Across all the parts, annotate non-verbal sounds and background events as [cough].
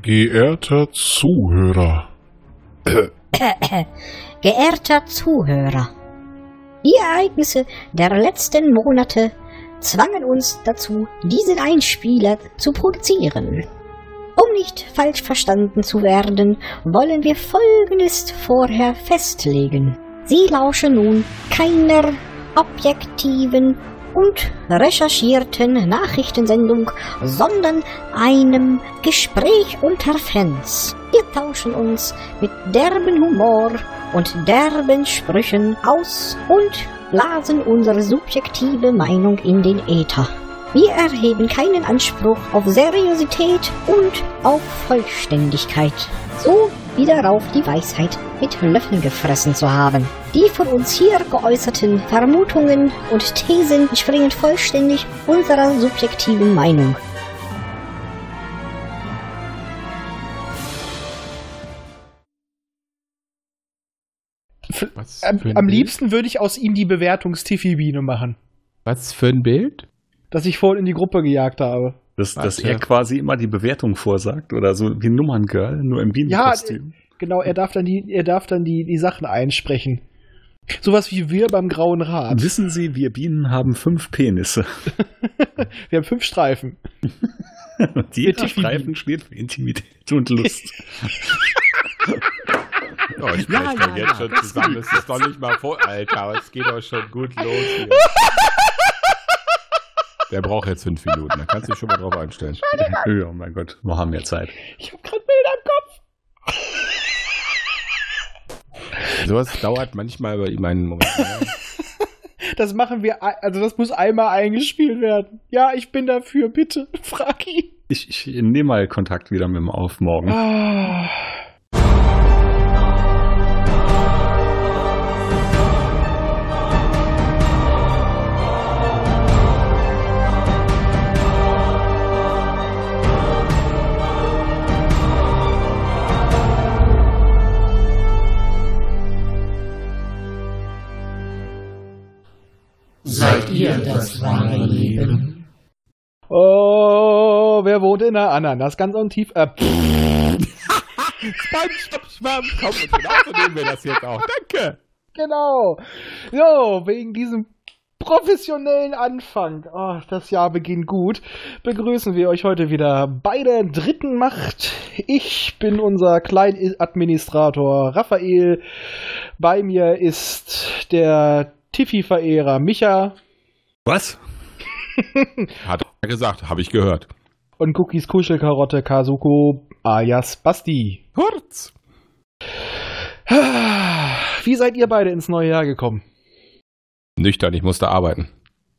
Geehrter Zuhörer, [coughs] Geehrter Zuhörer, die Ereignisse der letzten Monate zwangen uns dazu, diesen Einspieler zu produzieren. Um nicht falsch verstanden zu werden, wollen wir Folgendes vorher festlegen. Sie lauschen nun keiner objektiven und recherchierten Nachrichtensendung, sondern einem Gespräch unter Fans. Wir tauschen uns mit derben Humor und derben Sprüchen aus und blasen unsere subjektive Meinung in den Äther. Wir erheben keinen Anspruch auf Seriosität und auf Vollständigkeit. So wie darauf die Weisheit mit Löffeln gefressen zu haben. Die von uns hier geäußerten Vermutungen und Thesen entspringen vollständig unserer subjektiven Meinung. Was Am, am Bild? liebsten würde ich aus ihm die Bewertungs-Tiffy-Biene machen, Was für ein Bild? das ich vorhin in die Gruppe gejagt habe. Dass, dass er quasi immer die Bewertung vorsagt oder so wie ein Nummerngirl, nur im Bienenkostüm. Genau, er darf dann die, er darf dann die, die Sachen einsprechen. Sowas wie wir beim Grauen Rat. Wissen Sie, wir Bienen haben fünf Penisse. [laughs] Wir haben fünf Streifen. Und [laughs] jeder Tiffy-Bienen. Streifen steht für Intimität und Lust. [laughs] Oh, ich Ja, ja, ja, jetzt ja, schon das zusammen. Es ist doch nicht mal vor. Alter, es geht doch schon gut los hier. Der braucht jetzt fünf Minuten. Da kannst du dich schon mal drauf einstellen. ja, mein Gott, wir haben ja Zeit. Ich habe gerade Bilder im Kopf. Sowas dauert manchmal bei ihm einen Moment. länger. [laughs] Das machen wir, also das muss einmal eingespielt werden. Ja, ich bin dafür, bitte. [laughs] Frag ihn. Ich, ich nehme mal Kontakt wieder mit dem auf morgen. Ah. Seid ihr das wahre Leben? Oh, wer wohnt in der Ananas? Ganz untief. Äh, pff, SpongeBob Schwammkopf. Und genau so nehmen wir das jetzt auch. Danke. genau. So, wegen diesem professionellen Anfang. Oh, das Jahr beginnt gut. Begrüßen wir euch heute wieder bei der dritten Macht. Ich bin unser Kleinadministrator Raphael. Bei mir ist der Tiffy-Verehrer Micha Was? [laughs] Hat er gesagt, habe ich gehört. und Cookies Kuschelkarotte Kazuko alias Basti. Kurz. [sighs] Wie seid ihr beide ins neue Jahr gekommen? Nüchtern, ich musste arbeiten.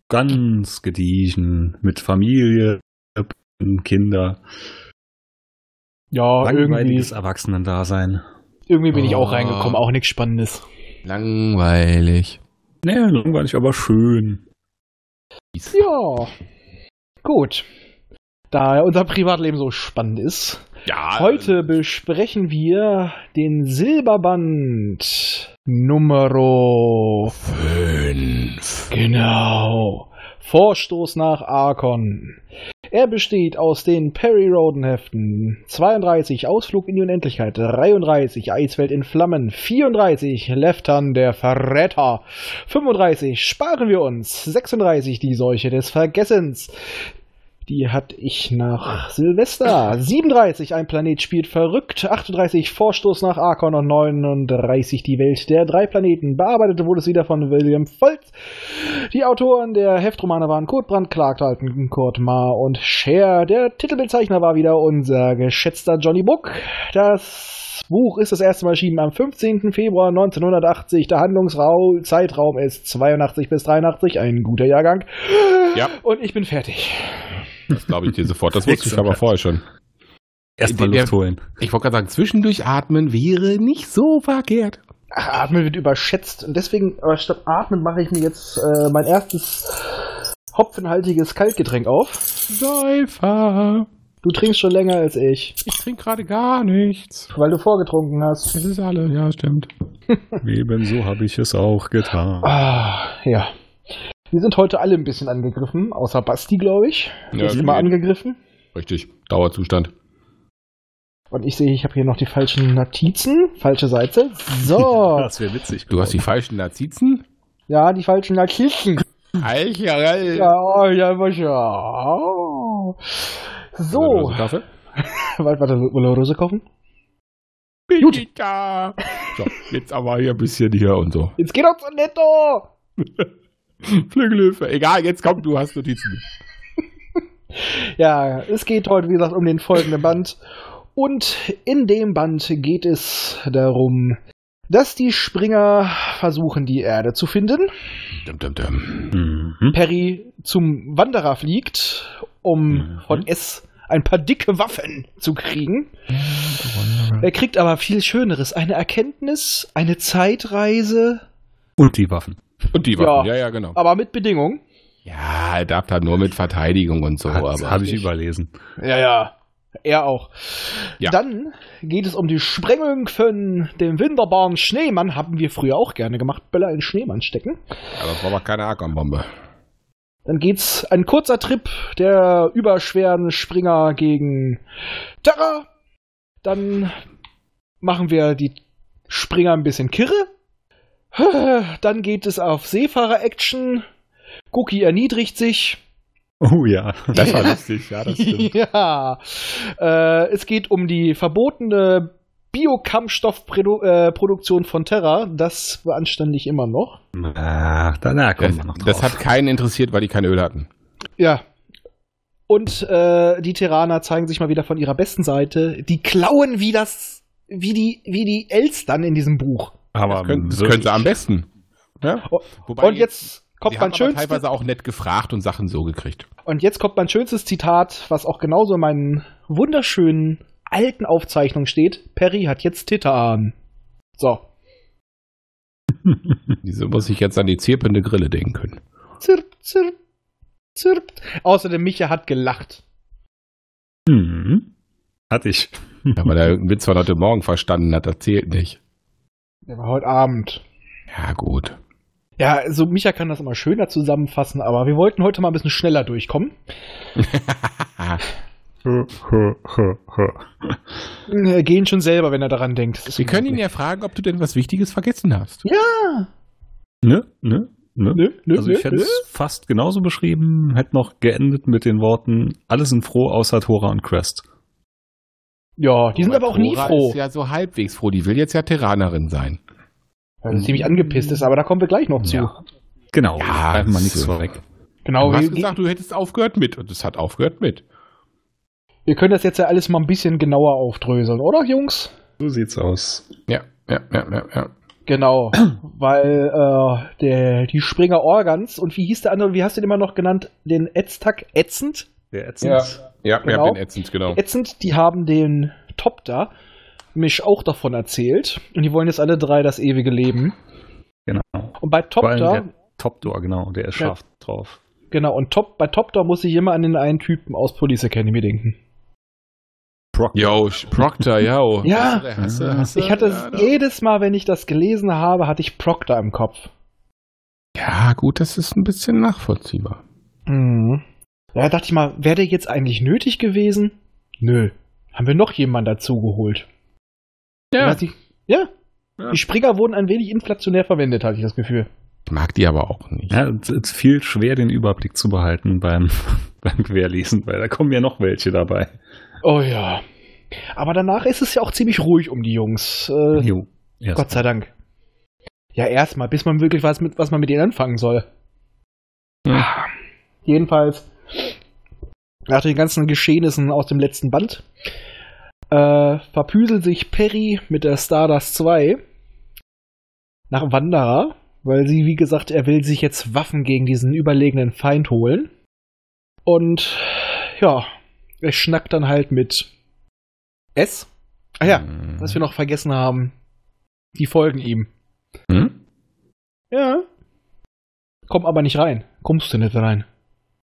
Ganz gediegen, mit Familie, Kinder, Ja, irgendwie, langweiliges Erwachsenendasein. irgendwie bin ich auch Oh. reingekommen, auch nichts Spannendes. Langweilig. Nee, langweilig, aber schön. Ja, gut. Da unser Privatleben so spannend ist, Ja. heute besprechen wir den Silberband Numero Fünf. Genau. Vorstoß nach Arkon. Er besteht aus den Perry Roden Heften 32 Ausflug in die Unendlichkeit, 33 Eiswelt in Flammen, 34 Leftern der Verräter, 35 Sparen wir uns, 36 Die Seuche des Vergessens. Die hatte ich nach Silvester. 37 Ein Planet spielt verrückt. 38 Vorstoß nach Arkon und 39 Die Welt der drei Planeten. Bearbeitet wurde es wieder von William Volz. Die Autoren der Heftromane waren Kurt Brandt, Clark Dalton, Kurt Ma und Cher. Der Titelbezeichner war wieder unser geschätzter Johnny Book. Das Buch ist das erste Mal erschienen am 15. Februar 1980. Der Handlungsraum, Zeitraum ist 82 bis 83. Ein guter Jahrgang. Ja. Und ich bin fertig. Das glaube ich dir sofort. Das wusste ich aber vorher schon. Erstmal Der- Luft holen. Ich wollte gerade sagen, zwischendurch atmen wäre nicht so verkehrt. Ach, Atmen wird überschätzt. Und deswegen, aber statt Atmen mache ich mir jetzt äh, mein erstes hopfenhaltiges Kaltgetränk auf. Säufer. Du trinkst schon länger als ich, Ich trinke gerade gar nichts. weil du vorgetrunken hast. Es ist alle, ja, stimmt. [laughs] Ebenso habe ich es auch getan. Ah, ja. Wir sind heute alle ein bisschen angegriffen, außer Basti, glaube ich. Ja, ist immer angegriffen. Richtig. Dauerzustand. Und ich sehe, ich habe hier noch die falschen Notizen. Falsche Seite. So. [laughs] Das wäre witzig. Du hast die falschen Notizen? ja, die falschen Notizen. Alter, Ja, oh, ja, ja. So. Kaffee? Warte, warte, wollen wir Rose kochen? Gut. So, jetzt aber hier ein bisschen hier und so. Jetzt geht doch zu netto! [laughs] [laughs] Flügelhilfe. Egal, jetzt komm, du hast Notizen. [laughs] Ja, es geht heute, wie gesagt, um den folgenden Band. Und in dem Band geht es darum, dass die Springer versuchen, die Erde zu finden. Dum, dum, dum. Mhm. Perry zum Wanderer fliegt, um Mhm. von S ein paar dicke Waffen zu kriegen. Er kriegt aber viel Schöneres. Eine Erkenntnis, eine Zeitreise, Und die Waffen. Und die Ja. Waffen. Ja, ja, genau. aber mit Bedingung. Ja, er darf da nur mit Verteidigung und so. Aber Habe ich überlesen. Ja, ja. Er auch. Ja. Dann geht es um die Sprengung von dem wunderbaren Schneemann. Haben wir früher auch gerne gemacht. Böller in Schneemann stecken. Ja, das war aber keine Argon-Bombe. Dann geht's ein kurzer Trip der überschweren Springer gegen Terra. Dann machen wir die Springer ein bisschen kirre. [sighs] Dann geht es auf Seefahrer-Action. Cookie erniedrigt sich. Oh ja. Das war lustig, ja, das stimmt. [laughs] ja. Äh, es geht um die verbotene Biokampfstoffproduktion von Terra. Das beanstande ich immer noch. Ach, danach kommen Das, wir noch drauf. das hat keinen interessiert, weil die kein Öl hatten. Ja. Und äh, die Terraner zeigen sich mal wieder von ihrer besten Seite. Die klauen wie das, wie die, wie die Elstern in diesem Buch. Aber Das können, das können sie am besten. Ja? Oh, Wobei und jetzt kommt aber schönstes, teilweise auch nett gefragt und Sachen so gekriegt. und jetzt kommt mein schönstes Zitat, was auch genauso in meinen wunderschönen alten Aufzeichnungen steht. Perry hat jetzt Titan. So. [laughs] Wieso muss ich jetzt an die zirpende Grille denken? Zirp, zirp, zirp. Außerdem Micha hat gelacht. Mhm. Hatte ich. Ja, weil er irgendeinen Witz von heute Morgen verstanden hat, das zählt nicht. Der war heute Abend. Ja, gut. Ja, also Micha kann das immer schöner zusammenfassen, aber wir wollten heute mal ein bisschen schneller durchkommen. [laughs] Gehen schon selber, wenn er daran denkt. Wir können ihn ja fragen, ob du denn was Wichtiges vergessen hast. Ja. Ne? Ne? Ne? Nö, also ich hätte es fast genauso beschrieben, hätte noch geendet mit den Worten, alle sind froh außer Tora und Crest. Ja, die sind aber auch nie Cora froh. ist ja so halbwegs froh. Die will jetzt ja Terranerin sein. Weil sie ziemlich angepisst ist, aber da kommen wir gleich noch zu. Ja. Genau, Ja, greifen wir das- nichts vorweg. Genau, du hast gesagt, du hättest aufgehört mit. Und es hat aufgehört mit. wir können das jetzt ja alles mal ein bisschen genauer aufdröseln, oder Jungs? So sieht's aus. Ja, ja, ja, ja, ja. Genau, [clears throat] weil äh, der, die Springer Organs und wie hieß der andere, wie hast du den immer noch genannt, den Ätztag, ätzend? Der ätzend. Ja, Genau. ja, bin ätzend, genau. Ätzend, die haben den Top da mich auch davon erzählt und die wollen jetzt alle drei das ewige Leben. Genau. Und bei Top Vor allem da, genau, der ist Ja. scharf drauf. genau, und Top, bei Top da muss ich immer an den einen Typen aus Police Academy denken. Yo, Sch- Proctor, yo. [laughs] Ja. Hast du, hast du, Ich hatte ja, es jedes Mal, wenn ich das gelesen habe, hatte ich Proctor im Kopf. ja, gut, das ist ein bisschen nachvollziehbar. Mhm. Ja, dachte ich mal, wäre der jetzt eigentlich nötig gewesen? Nö. Haben wir noch jemanden dazu geholt? Ja. Die, ja. Ja. Die Springer wurden ein wenig inflationär verwendet, hatte ich das Gefühl. Ich mag die aber auch nicht. Ja, es ist viel schwer, den Überblick zu behalten beim, [laughs] beim Querlesen, weil da kommen ja noch welche dabei. Oh ja. Aber danach ist es ja auch ziemlich ruhig um die Jungs. Äh, Jo. Erst Gott sei Dank. Ja, erstmal, bis man wirklich weiß, mit, was man mit ihnen anfangen soll. Ja. Jedenfalls, nach den ganzen Geschehnissen aus dem letzten Band, äh, verpüselt sich Perry mit der Stardust 2 nach Wanderer, weil sie, wie gesagt, er will sich jetzt Waffen gegen diesen überlegenen Feind holen. Und ja, er schnackt dann halt mit S. Ah ja, Hm. was wir noch vergessen haben. Die folgen ihm. Hm? Ja. Komm aber nicht rein. Kommst du nicht rein.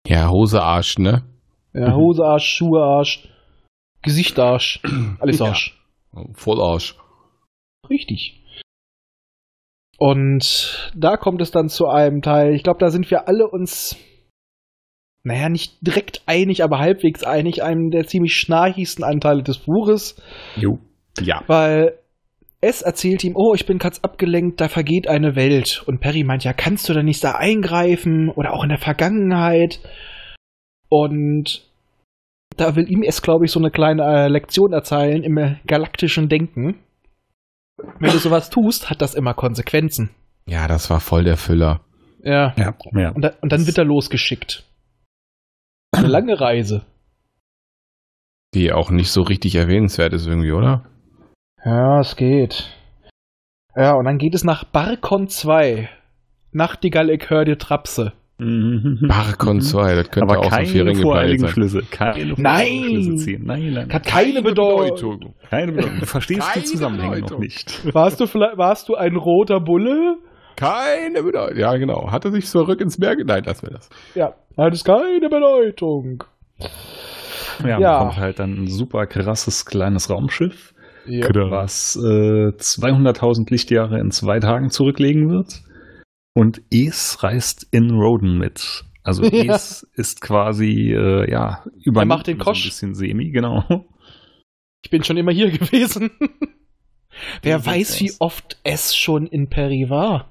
Ja, Hose Arsch, ne? Ja, Mhm. Hose Arsch, Schuhe Arsch, Gesicht Arsch, [clears throat] alles Ja. Arsch. Voll Arsch. Richtig. Und da kommt es dann zu einem Teil, ich glaube, da sind wir alle uns naja, nicht direkt einig, aber halbwegs einig, einem der ziemlich schnarchigsten Anteile des Buches, Jo. Ja. weil es erzählt ihm, oh, ich bin ganz abgelenkt, da vergeht eine Welt. Und Perry meint, ja, kannst du da nicht da eingreifen oder auch in der Vergangenheit? Und da will ihm es, glaube ich, so eine kleine äh, Lektion erzählen im äh, galaktischen Denken. Wenn du sowas tust, hat das immer Konsequenzen. Ja, das war voll der Füller. Ja. Ja, ja. Und, da, und dann wird er losgeschickt. Eine [clears throat] lange Reise. Die auch nicht so richtig erwähnenswert ist irgendwie, oder? Ja, es geht. Ja, und dann geht es nach Barkon 2. Nachtigall, ich hör dir Trapse. Mhm. Barkon 2, das könnte Aber auch so voreiligen sein. Schlüsse. Keine Nein! Schlüsse ziehen. Nein, nein. Hat keine Bedeutung. Keine Bedeutung. Du verstehst die Keine Zusammenhänge noch Bedeutung. nicht. [laughs] Warst du vielleicht, warst du ein roter Bulle? Keine Bedeutung. Ja, genau. Hat er sich zurück ins Meer... Nein, lassen wir das. Ja, hat es keine Bedeutung. Ja, Ja. man kommt halt dann ein super krasses kleines Raumschiff, Ja. was äh, 200.000 Lichtjahre in zwei Tagen zurücklegen wird. Und Es reist in Roden mit. Also [laughs] Ja. Es ist quasi, äh, ja, macht den so ein bisschen semi, genau. Ich bin schon immer hier [laughs] gewesen. Wer Wie weiß, wie oft es schon in Perry war.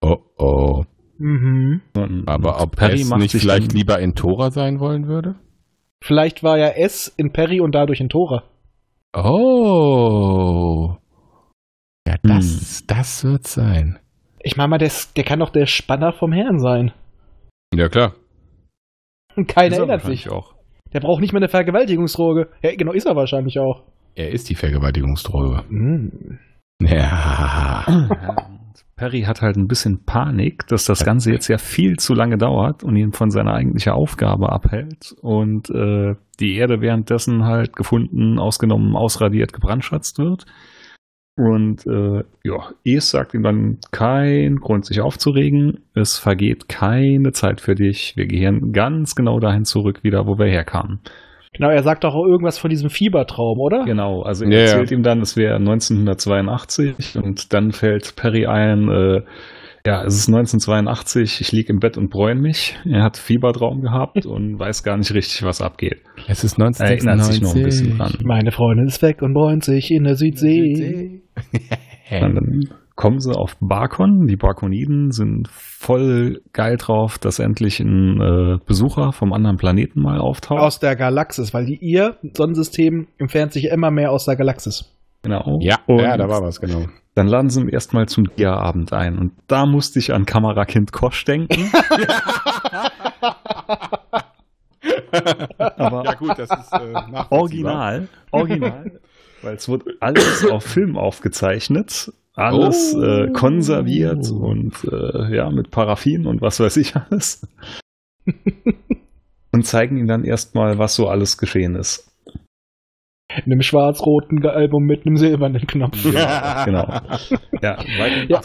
Oh, oh. Mhm. Aber ob Perry macht nicht sich vielleicht lieber in Tora sein wollen würde? Vielleicht war ja es in Perry und dadurch in Tora. Oh. Ja, das, das wird sein. Ich meine mal, der, der kann doch der Spanner vom Herrn sein. Ja, klar. Und keiner er erinnert sich. auch. Der braucht nicht mehr eine Vergewaltigungsdroge. Ja, genau, ist er wahrscheinlich auch. Er ist die Vergewaltigungsdroge. Mhm. Ja. [laughs] Perry hat halt ein bisschen Panik, dass das Ganze jetzt ja viel zu lange dauert und ihn von seiner eigentlichen Aufgabe abhält und äh, die Erde währenddessen halt gefunden, ausgenommen, ausradiert, gebrandschatzt wird. Und äh, ja, Es sagt ihm dann kein Grund, sich aufzuregen. Es vergeht keine Zeit für dich. Wir gehen ganz genau dahin zurück, wieder, wo wir herkamen. Genau, er sagt doch auch irgendwas von diesem Fiebertraum, oder? Genau, also er Ja, ja. erzählt ihm dann, es wäre 1982 und dann fällt Perry ein, äh, ja, es ist 1982, ich lieg im Bett und bräune mich. Er hat Fiebertraum gehabt und [laughs] weiß gar nicht richtig, was abgeht. Es ist Erinnert sich noch ein bisschen 1996. dran. Meine Freundin ist weg und bräunt sich in der Südsee. Und dann kommen sie auf Barkon. Die Barkoniden sind voll geil drauf, dass endlich ein äh, Besucher vom anderen Planeten mal auftaucht. Aus der Galaxis, weil die ihr Sonnensystem entfernt sich immer mehr aus der Galaxis. genau. Ja, Und ja, da war was, genau. Dann laden sie ihn erstmal zum Dia-Abend ein. Und da musste ich an Kamerakind Kosch denken. [laughs] Aber Ja, gut, das ist äh, original, original, weil es wird alles auf Film aufgezeichnet, alles Oh. äh, konserviert und äh, ja, mit Paraffin und was weiß ich alles. [laughs] und zeigen ihm dann erstmal, was so alles geschehen ist. In einem schwarz-roten Album mit einem silbernen Knopf. [laughs] Genau. Ja, Ja.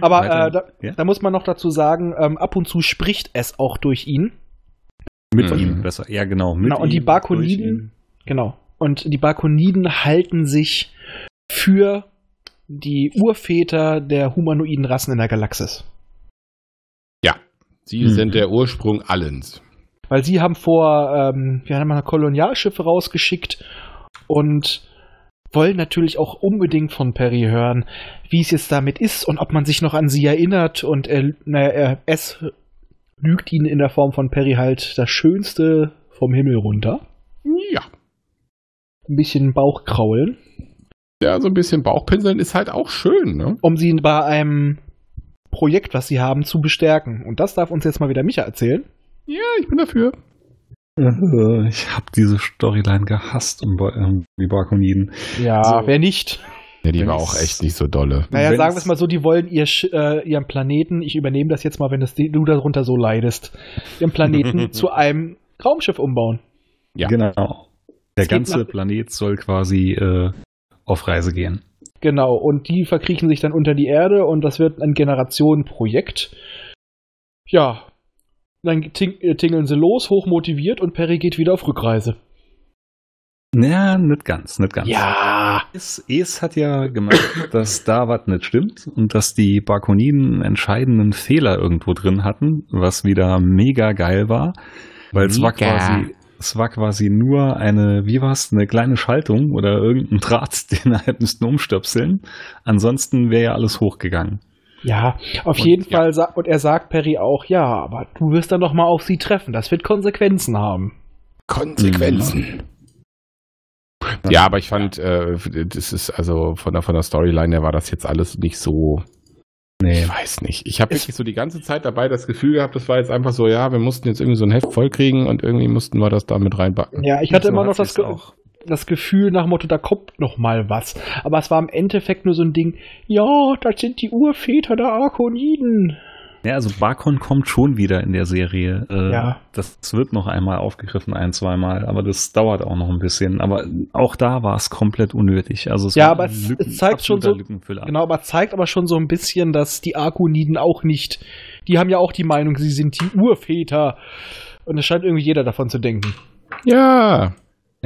Aber Weiter- äh, da, ja? da muss man noch dazu sagen, ähm, ab und zu spricht es auch durch ihn. mit Mhm. ihm besser. Ja, genau. Mit Genau, und die ihn. Genau. Und die Barkoniden halten sich für die Urväter der humanoiden Rassen in der Galaxis. Sie Hm. sind der Ursprung allens. Weil sie haben vor, ähm, wir haben mal Kolonialschiffe rausgeschickt und wollen natürlich auch unbedingt von Perry hören, wie es jetzt damit ist und ob man sich noch an sie erinnert. Und er, naja, er, es lügt ihnen in der Form von Perry halt das Schönste vom Himmel runter. Ja. Ein bisschen Bauchkraulen, Ja, so ein bisschen Bauchpinseln ist halt auch schön, ne? um sie bei einem Projekt, was sie haben, zu bestärken. Und das darf uns jetzt mal wieder Micha erzählen. Ja, ich bin dafür. Äh, Ich habe diese Storyline gehasst um, um die Barkoniden. Ja, So. wer nicht? Ja, die war auch echt nicht so dolle. Naja, sagen wir es mal so, die wollen ihr, äh, ihren Planeten, ich übernehme das jetzt mal, wenn das, du darunter so leidest, ihren Planeten [laughs] zu einem Raumschiff umbauen. Ja. Genau. Der Es ganze Planet soll quasi äh, auf Reise gehen. Genau, und die verkriechen sich dann unter die Erde und das wird ein Generationenprojekt. Ja, dann ting äh, tingeln sie los, hochmotiviert und Perry geht wieder auf Rückreise. Naja, nicht ganz, nicht ganz. Ja. Es, es hat ja gemerkt, [coughs] dass da was nicht stimmt und dass die Barkoniden einen entscheidenden Fehler irgendwo drin hatten, was wieder mega geil war, weil es war quasi es war quasi nur eine, wie war's, eine kleine Schaltung oder irgendein Draht, [laughs] den halt müssten umstöpseln. Ansonsten wäre ja alles hochgegangen. Ja, auf Und- jeden ja. Fall. sa- Und er sagt Perry auch, ja, aber du wirst dann doch mal auf sie treffen. Das wird Konsequenzen haben. Konsequenzen. Ja, aber ich fand, äh, das ist also von der, von der Storyline her war das jetzt alles nicht so. Nee. Ich weiß nicht. Ich habe wirklich so die ganze Zeit dabei das Gefühl gehabt, das war jetzt einfach so, ja, wir mussten jetzt irgendwie so ein Heft vollkriegen und irgendwie mussten wir das da mit reinbacken. Ja, ich hatte So immer noch das, sie's Ge auch. Das Gefühl nach dem Motto, da kommt noch mal was. Aber es war im Endeffekt nur so ein Ding, ja, das sind die Urväter der Arkoniden. Ja, also Barkon kommt schon wieder in der Serie. Äh, Ja. Das wird noch einmal aufgegriffen, ein, zweimal, aber das dauert auch noch ein bisschen. Aber auch da war es komplett unnötig. Also es Ja, aber ein es- es zeigt schon so- Lückenfüller. Genau, aber zeigt aber schon so ein bisschen, dass die Arkoniden auch nicht, die haben ja auch die Meinung, sie sind die Urväter. Und es scheint irgendwie jeder davon zu denken. Ja,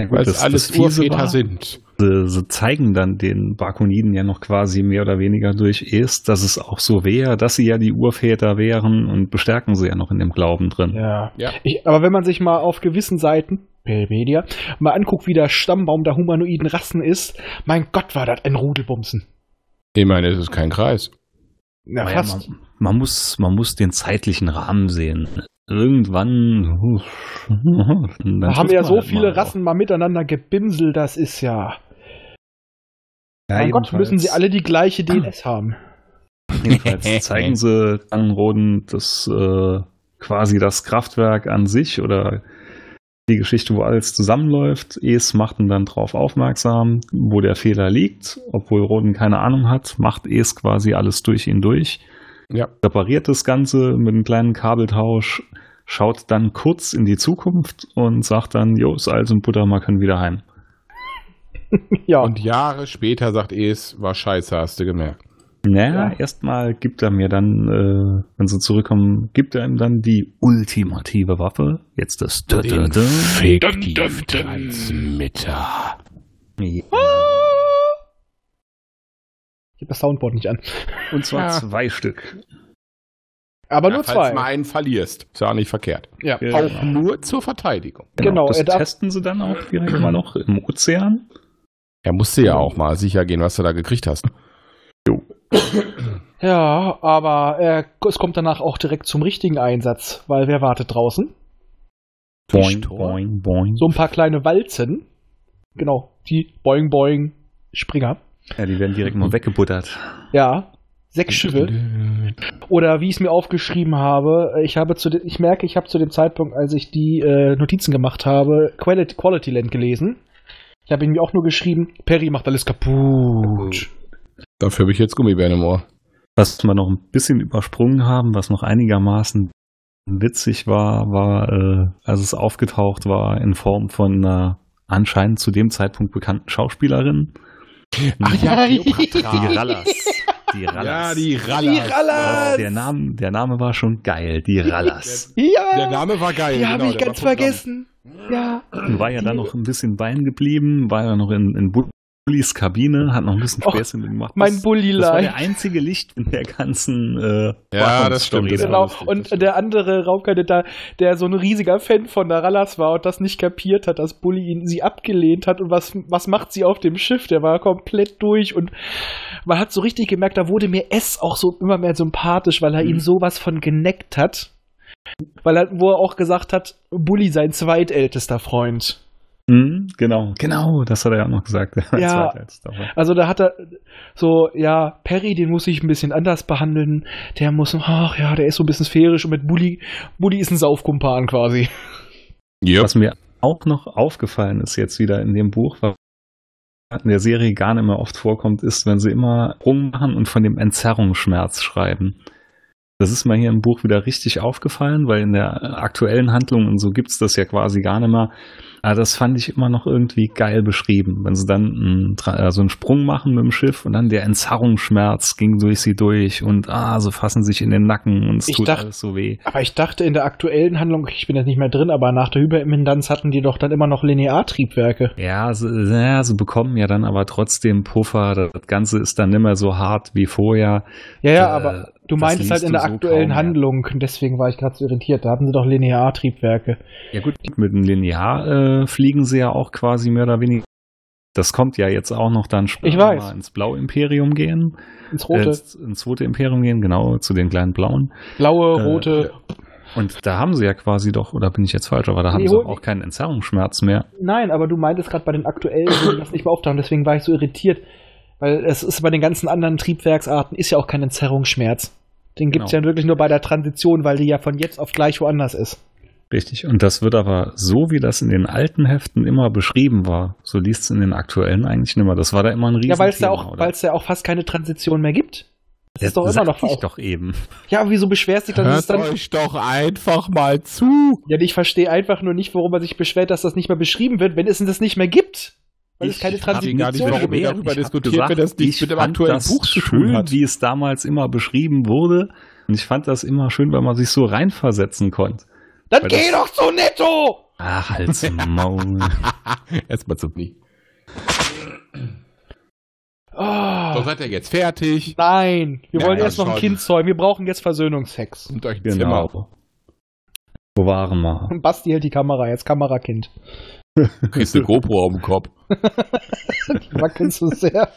Ja, gut, weil das- es alles das Urväter war, sind. Sie, sie zeigen dann den Barkoniden ja noch quasi mehr oder weniger durch ist, dass es auch so wäre, dass sie ja die Urväter wären und bestärken sie ja noch in dem Glauben drin. Ja. Ja. Ich, aber wenn man sich mal auf gewissen Seiten, Media, mal anguckt, wie der Stammbaum der humanoiden Rassen ist, mein Gott, war das ein Rudelbumsen. Immerhin ist es kein Kreis. Ja, Aber ja, fast. man, man, muss, man muss den zeitlichen Rahmen sehen. Irgendwann. Da haben ja so halt viele Rassen mal miteinander gebimselt, das ist ja. Ja, mein Gott, müssen sie alle die gleiche DNS haben. [laughs] Jedenfalls zeigen sie Tangenroden das äh, quasi das Kraftwerk an sich oder die Geschichte, wo alles zusammenläuft. Es macht ihn dann darauf aufmerksam, wo der Fehler liegt. Obwohl Roden keine Ahnung hat, macht Es quasi alles durch ihn durch. Ja. Repariert das Ganze mit einem kleinen Kabeltausch, schaut dann kurz in die Zukunft und sagt dann, jo, ist alles in Butter, wir können wieder heim. Ja. Und Jahre später sagt es, war scheiße, hast du gemerkt. Naja, Ja. erstmal gibt er mir dann, äh, wenn sie zurückkommen, gibt er ihm dann die ultimative Waffe. Jetzt das. Fiktiv-Transmitter. Ja. Ich hab das Soundboard nicht an. Und zwar [laughs] Ja. zwei Stück. Aber Ja, nur falls zwei. du mal einen verlierst. Ist ja auch nicht verkehrt. Ja. Ja. Auch nur zur Verteidigung. Genau, das er darf- testen sie dann auch direkt mal noch im Ozean. Er musste ja auch mal sicher gehen, was du da gekriegt hast. Ja, aber äh, es kommt danach auch direkt zum richtigen Einsatz, weil wer wartet draußen? Boing, boing, boing. So ein paar kleine Walzen. Genau, die Boing Boing Springer. Ja, die werden direkt mal weggebuttert. Ja, sechs Schiffe. Oder wie ich es mir aufgeschrieben habe, ich habe zu de- ich merke, ich habe zu dem Zeitpunkt, als ich die äh, Notizen gemacht habe, Quality, Quality Land gelesen. Ich habe irgendwie auch nur geschrieben, Perry macht alles kaputt. Dafür habe ich jetzt Gummibären im Ohr. Was wir noch ein bisschen übersprungen haben, was noch einigermaßen witzig war, war, äh, als es aufgetaucht war in Form von einer anscheinend zu dem Zeitpunkt bekannten Schauspielerin. Ach ja, Die Kleopatra. Rallas. Die Rallas. Ja, die Rallas. Die Rallas! Der Name, der Name war schon geil, die Rallas. Ja, Der Name war geil. die habe genau, ich der ganz vergessen. Ja. War ja dann noch ein bisschen bein geblieben, war ja noch in, in Bullis Kabine, hat noch ein bisschen Späße mit gemacht. Mein das, das war der einzige Licht in der ganzen äh, Ja, das stimmt, Genau, das und stimmt. der andere Raumkandidat, der so ein riesiger Fan von der Rallas war und das nicht kapiert hat, dass Bully ihn, sie abgelehnt hat und was, was macht sie auf dem Schiff? Der war komplett durch und man hat so richtig gemerkt, da wurde mir S auch so immer mehr sympathisch, weil er Mhm. ihn sowas von geneckt hat. Weil er, wo er auch gesagt hat, Bully sein zweitältester Freund. Mhm, genau, genau, das hat er ja auch noch gesagt. [laughs] Ja. Also da hat er so, ja, Perry, den muss ich ein bisschen anders behandeln. Der muss, ach ja, der ist so ein bisschen sphärisch und mit Bully, Bully ist ein Saufkumpan quasi. Jupp. Was mir auch noch aufgefallen ist jetzt wieder in dem Buch, was in der Serie gar nicht mehr oft vorkommt, ist, wenn sie immer Sprung machen und von dem Entzerrungsschmerz schreiben. Das ist mir hier im Buch wieder richtig aufgefallen, weil in der aktuellen Handlung und so gibt's das ja quasi gar nicht mehr. Ah, das fand ich immer noch irgendwie geil beschrieben, wenn sie dann einen, Tra- also einen Sprung machen mit dem Schiff und dann der Entzerrungsschmerz ging durch sie durch und ah, sie fassen sich in den Nacken und es Ich tut dacht- alles so weh. Aber ich dachte in der aktuellen Handlung, ich bin jetzt nicht mehr drin, aber nach der Hyperintendanz hatten die doch dann immer noch Lineartriebwerke. Ja sie, ja, sie bekommen ja dann aber trotzdem Puffer. Das Ganze ist dann nicht mehr so hart wie vorher. Ja, ja, Äh, aber du meintest halt in der so aktuellen mehr. Handlung, deswegen war ich gerade so irritiert. Da hatten sie doch Lineartriebwerke. Ja gut, mit dem Linear äh, fliegen sie ja auch quasi mehr oder weniger. Das kommt ja jetzt auch noch dann später Ich weiß. mal ins Blaue-Imperium gehen. Ins Äh, rote, ins, ins zweite Imperium gehen, genau, zu den kleinen Blauen. blaue, äh, rote. Und da haben sie ja quasi doch, oder bin ich jetzt falsch, aber da haben Nee, sie auch keinen Entzerrungsschmerz mehr. Nein, aber du meintest gerade bei den aktuellen, die das nicht mehr auftauchen, deswegen war ich so irritiert. Weil es ist bei den ganzen anderen Triebwerksarten ist ja auch kein Entzerrungsschmerz. Den gibt's Genau. ja wirklich nur bei der Transition, weil die ja von jetzt auf gleich woanders ist. Richtig. Und das wird aber so, wie das in den alten Heften immer beschrieben war, so liest es in den aktuellen eigentlich nicht mehr. Das war da immer ein Riesen. Ja, weil es da auch, es ja auch fast keine Transition mehr gibt. Das ist doch immer noch ich auch. doch eben. Ja, aber wieso beschwerst du dich, es Hört dann. euch doch einfach mal zu. Ja, ich verstehe einfach nur nicht, warum man sich beschwert, dass das nicht mehr beschrieben wird, wenn es das nicht mehr gibt. Weil es Ich keine hab ihn gar nicht Transition darüber diskutiert, gesagt, wenn das nichts ich mit dem aktuellen das Buch zu schön, tun hat. wie es damals immer beschrieben wurde. Und ich fand das immer schön, weil man sich so reinversetzen konnte. Dann Weil geh das- doch zu Netto! Ach, halt's Maul. [laughs] Erstmal zum Knie. Oh, So seid ihr jetzt fertig. nein, wir Ja, wollen ja, erst noch ein. Kind zeugen. Wir brauchen jetzt Versöhnungsex. Nimmt euch ein Zimmer. Genau. Wo waren wir? Und Basti hält die Kamera, jetzt Kamerakind. Kriegst eine GoPro auf dem Kopf. [laughs] Wackeln zu sehr.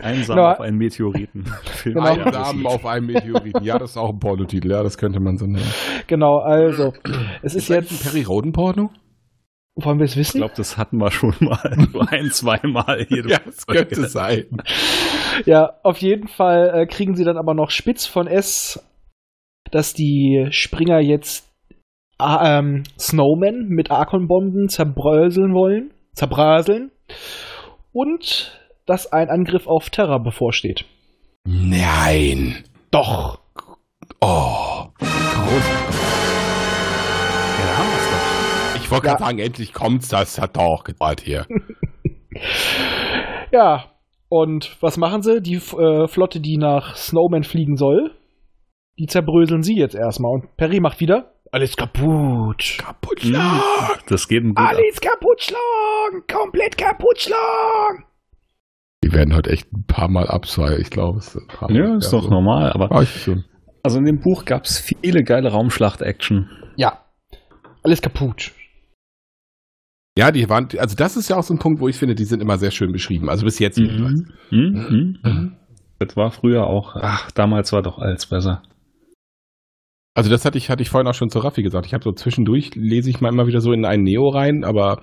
Einsam Genau. auf einen Meteoriten. Genau. Einsam auf einem Meteoriten. Ja, das ist auch ein Pornotitel. Ja, das könnte man so nennen. genau, also. Es ist ein jetzt. Perry Roden Porno? Wollen wir es Ich wissen? glaube, das hatten wir schon mal. So ein, zweimal. Jede [laughs] Ja, das könnte sein. Ja, auf jeden Fall äh, kriegen sie dann aber noch spitz von S, dass die Springer jetzt ähm, Snowman mit Archon-Bomben zerbröseln wollen, zerbraseln und dass ein Angriff auf Terra bevorsteht. Nein. Doch. Oh. Doch. Ich wollte Ja. gerade sagen, endlich kommt's. Das hat doch gedauert hier. [laughs] Ja, und was machen sie? Die äh, Flotte, die nach Snowman fliegen soll, die zerbröseln sie jetzt erstmal. Und Perry macht wieder alles kaputt. Kaputt. Hm, Das geht ihm gut ab. Alles kaputt schlagen! Komplett kaputt schlagen! Die werden heute echt ein paar Mal absweilen. Ich glaube, es ist ein. Ja, ist doch so. normal. Aber also in dem Buch gab es viele geile Raumschlacht-Action. Ja. Alles kaputt. Ja, die waren, also das ist ja auch so ein Punkt, wo ich finde, die sind immer sehr schön beschrieben. Also bis jetzt jedenfalls. Mhm. Mhm. Das war früher auch, ach, damals war doch alles besser. Also das hatte ich, hatte ich vorhin auch schon zu Raffi gesagt. Ich habe so zwischendurch, lese ich mal immer wieder so in ein Neo rein, aber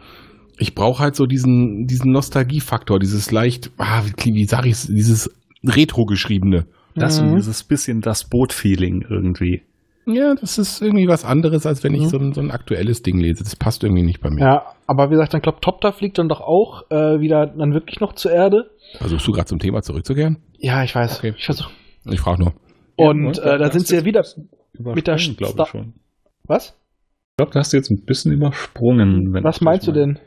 ich brauche halt so diesen, diesen Nostalgiefaktor, dieses leicht, ah, wie, wie sag ich's, dieses Retro-geschriebene. Das Mhm. und dieses bisschen das Boot-Feeling irgendwie. Ja, das ist irgendwie was anderes, als wenn ich Mhm. so, ein, so ein aktuelles Ding lese. Das passt irgendwie nicht bei mir. Ja, aber wie gesagt, dann glaubt Topter fliegt dann doch auch äh, wieder dann wirklich noch zur Erde. Versuchst du gerade zum Thema zurückzukehren? Ja, ich weiß. Okay. Ich versuch. Ich frage nur. Und äh, da sind sie ja wieder. Mit der glaube ich schon. Was? Ich glaube, da hast du jetzt ein bisschen übersprungen. Was meinst du denn?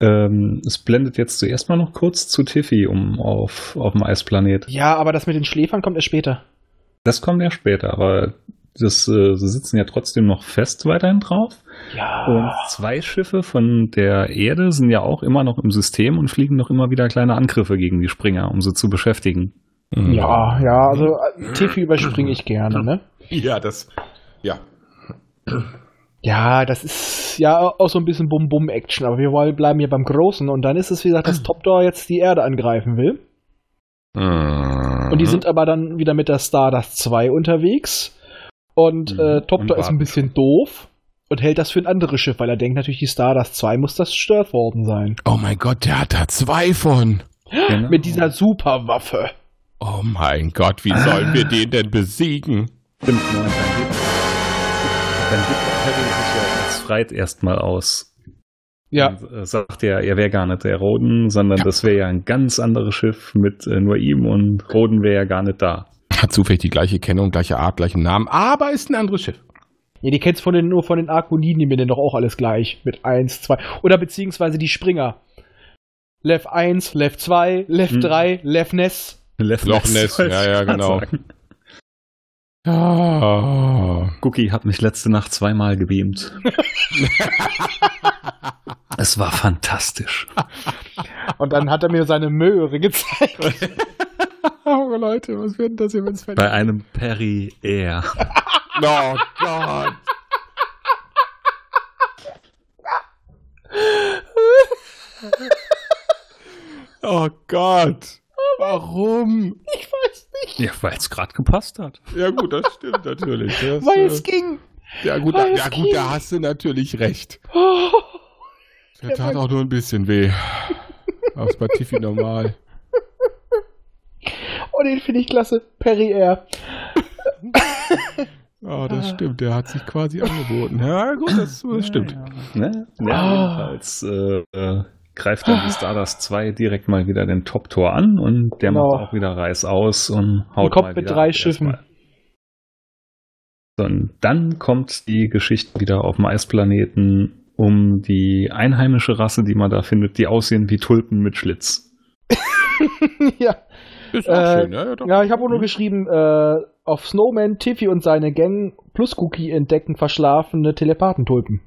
Ähm, es blendet jetzt zuerst mal noch kurz zu Tiffy um auf, auf dem Eisplanet. Ja, aber das mit den Schläfern kommt erst später. Das kommt ja später, aber das, äh, sie sitzen ja trotzdem noch fest weiterhin drauf. Ja. Und zwei Schiffe von der Erde sind ja auch immer noch im System und fliegen noch immer wieder kleine Angriffe gegen die Springer, um sie zu beschäftigen. Mhm. Ja, ja, also äh, Tiffy überspringe ich gerne, ne? Ja, das. Ja. Ja, das ist ja auch so ein bisschen Bum-Bum-Action, aber wir wollen bleiben hier beim Großen und dann ist es, wie gesagt, dass Topdor jetzt die Erde angreifen will. Mhm. Und die sind aber dann wieder mit der Stardust 2 unterwegs. Und Mhm. äh, Topdor Und ist ein bisschen doof und hält das für ein anderes Schiff, weil er denkt natürlich, die Stardust 2 muss das zerstört worden sein. Oh mein Gott, der hat da zwei von. Genau. Mit dieser Superwaffe. Oh mein Gott, wie sollen wir den denn besiegen? Stimmt, ne, dann gibt, dann gibt Perry sich ja als Freit erstmal aus. Ja. Und, äh, sagt er, er wäre gar nicht der Roden, sondern das wäre ja ein ganz anderes Schiff mit äh, nur ihm und Roden wäre ja gar nicht da. Hat zufällig die gleiche Kennung, gleiche Art, gleichen Namen, aber ist ein anderes Schiff. Ja, die kennst von den, nur von den Arkoniden, die mir doch auch alles gleich. Mit 1, 2. Oder beziehungsweise die Springer. Lev 1, Lev 2, Lev Hm. 3, Lev Ness. Loch Loch Ness, ja, ja, genau. Ah. Cookie hat mich letzte Nacht zweimal gebeamt. [laughs] es war fantastisch. Und dann hat er mir seine Möhre gezeigt. [laughs] Oh, Leute, was wird denn das hier, wenn es Bei einem Perry Air. [laughs] Oh Gott. Oh Gott. Warum? Ich weiß nicht, Ja, weil es gerade gepasst hat. Ja gut, das stimmt natürlich. [laughs] Das, weil äh, es ging. ja gut, weil da, ja gut, ging. da hast du natürlich recht. [laughs] Oh, Der tat auch nur ein bisschen weh. Aber es war Tiffy normal. oh, den finde ich klasse. Perry Air. Oh, das stimmt. Der hat sich quasi angeboten. Ja gut, das, das stimmt. Ne? Ja, Ah. jedenfalls äh, äh, greift dann die [gasps] Stardust 2 direkt mal wieder den Top-Tor an und der Genau. macht auch wieder Reiß aus und haut Und kommt mal mit wieder drei Schiffen. So, und dann kommt die Geschichte wieder auf dem Eisplaneten um die einheimische Rasse, die man da findet, die aussehen wie Tulpen mit Schlitz. [laughs] ja. Ist Äh, schön, ne? Doch. ja, ich habe auch nur geschrieben, äh, auf Snowman, Tiffy und seine Gang plus Cookie entdecken verschlafene Telepathentulpen.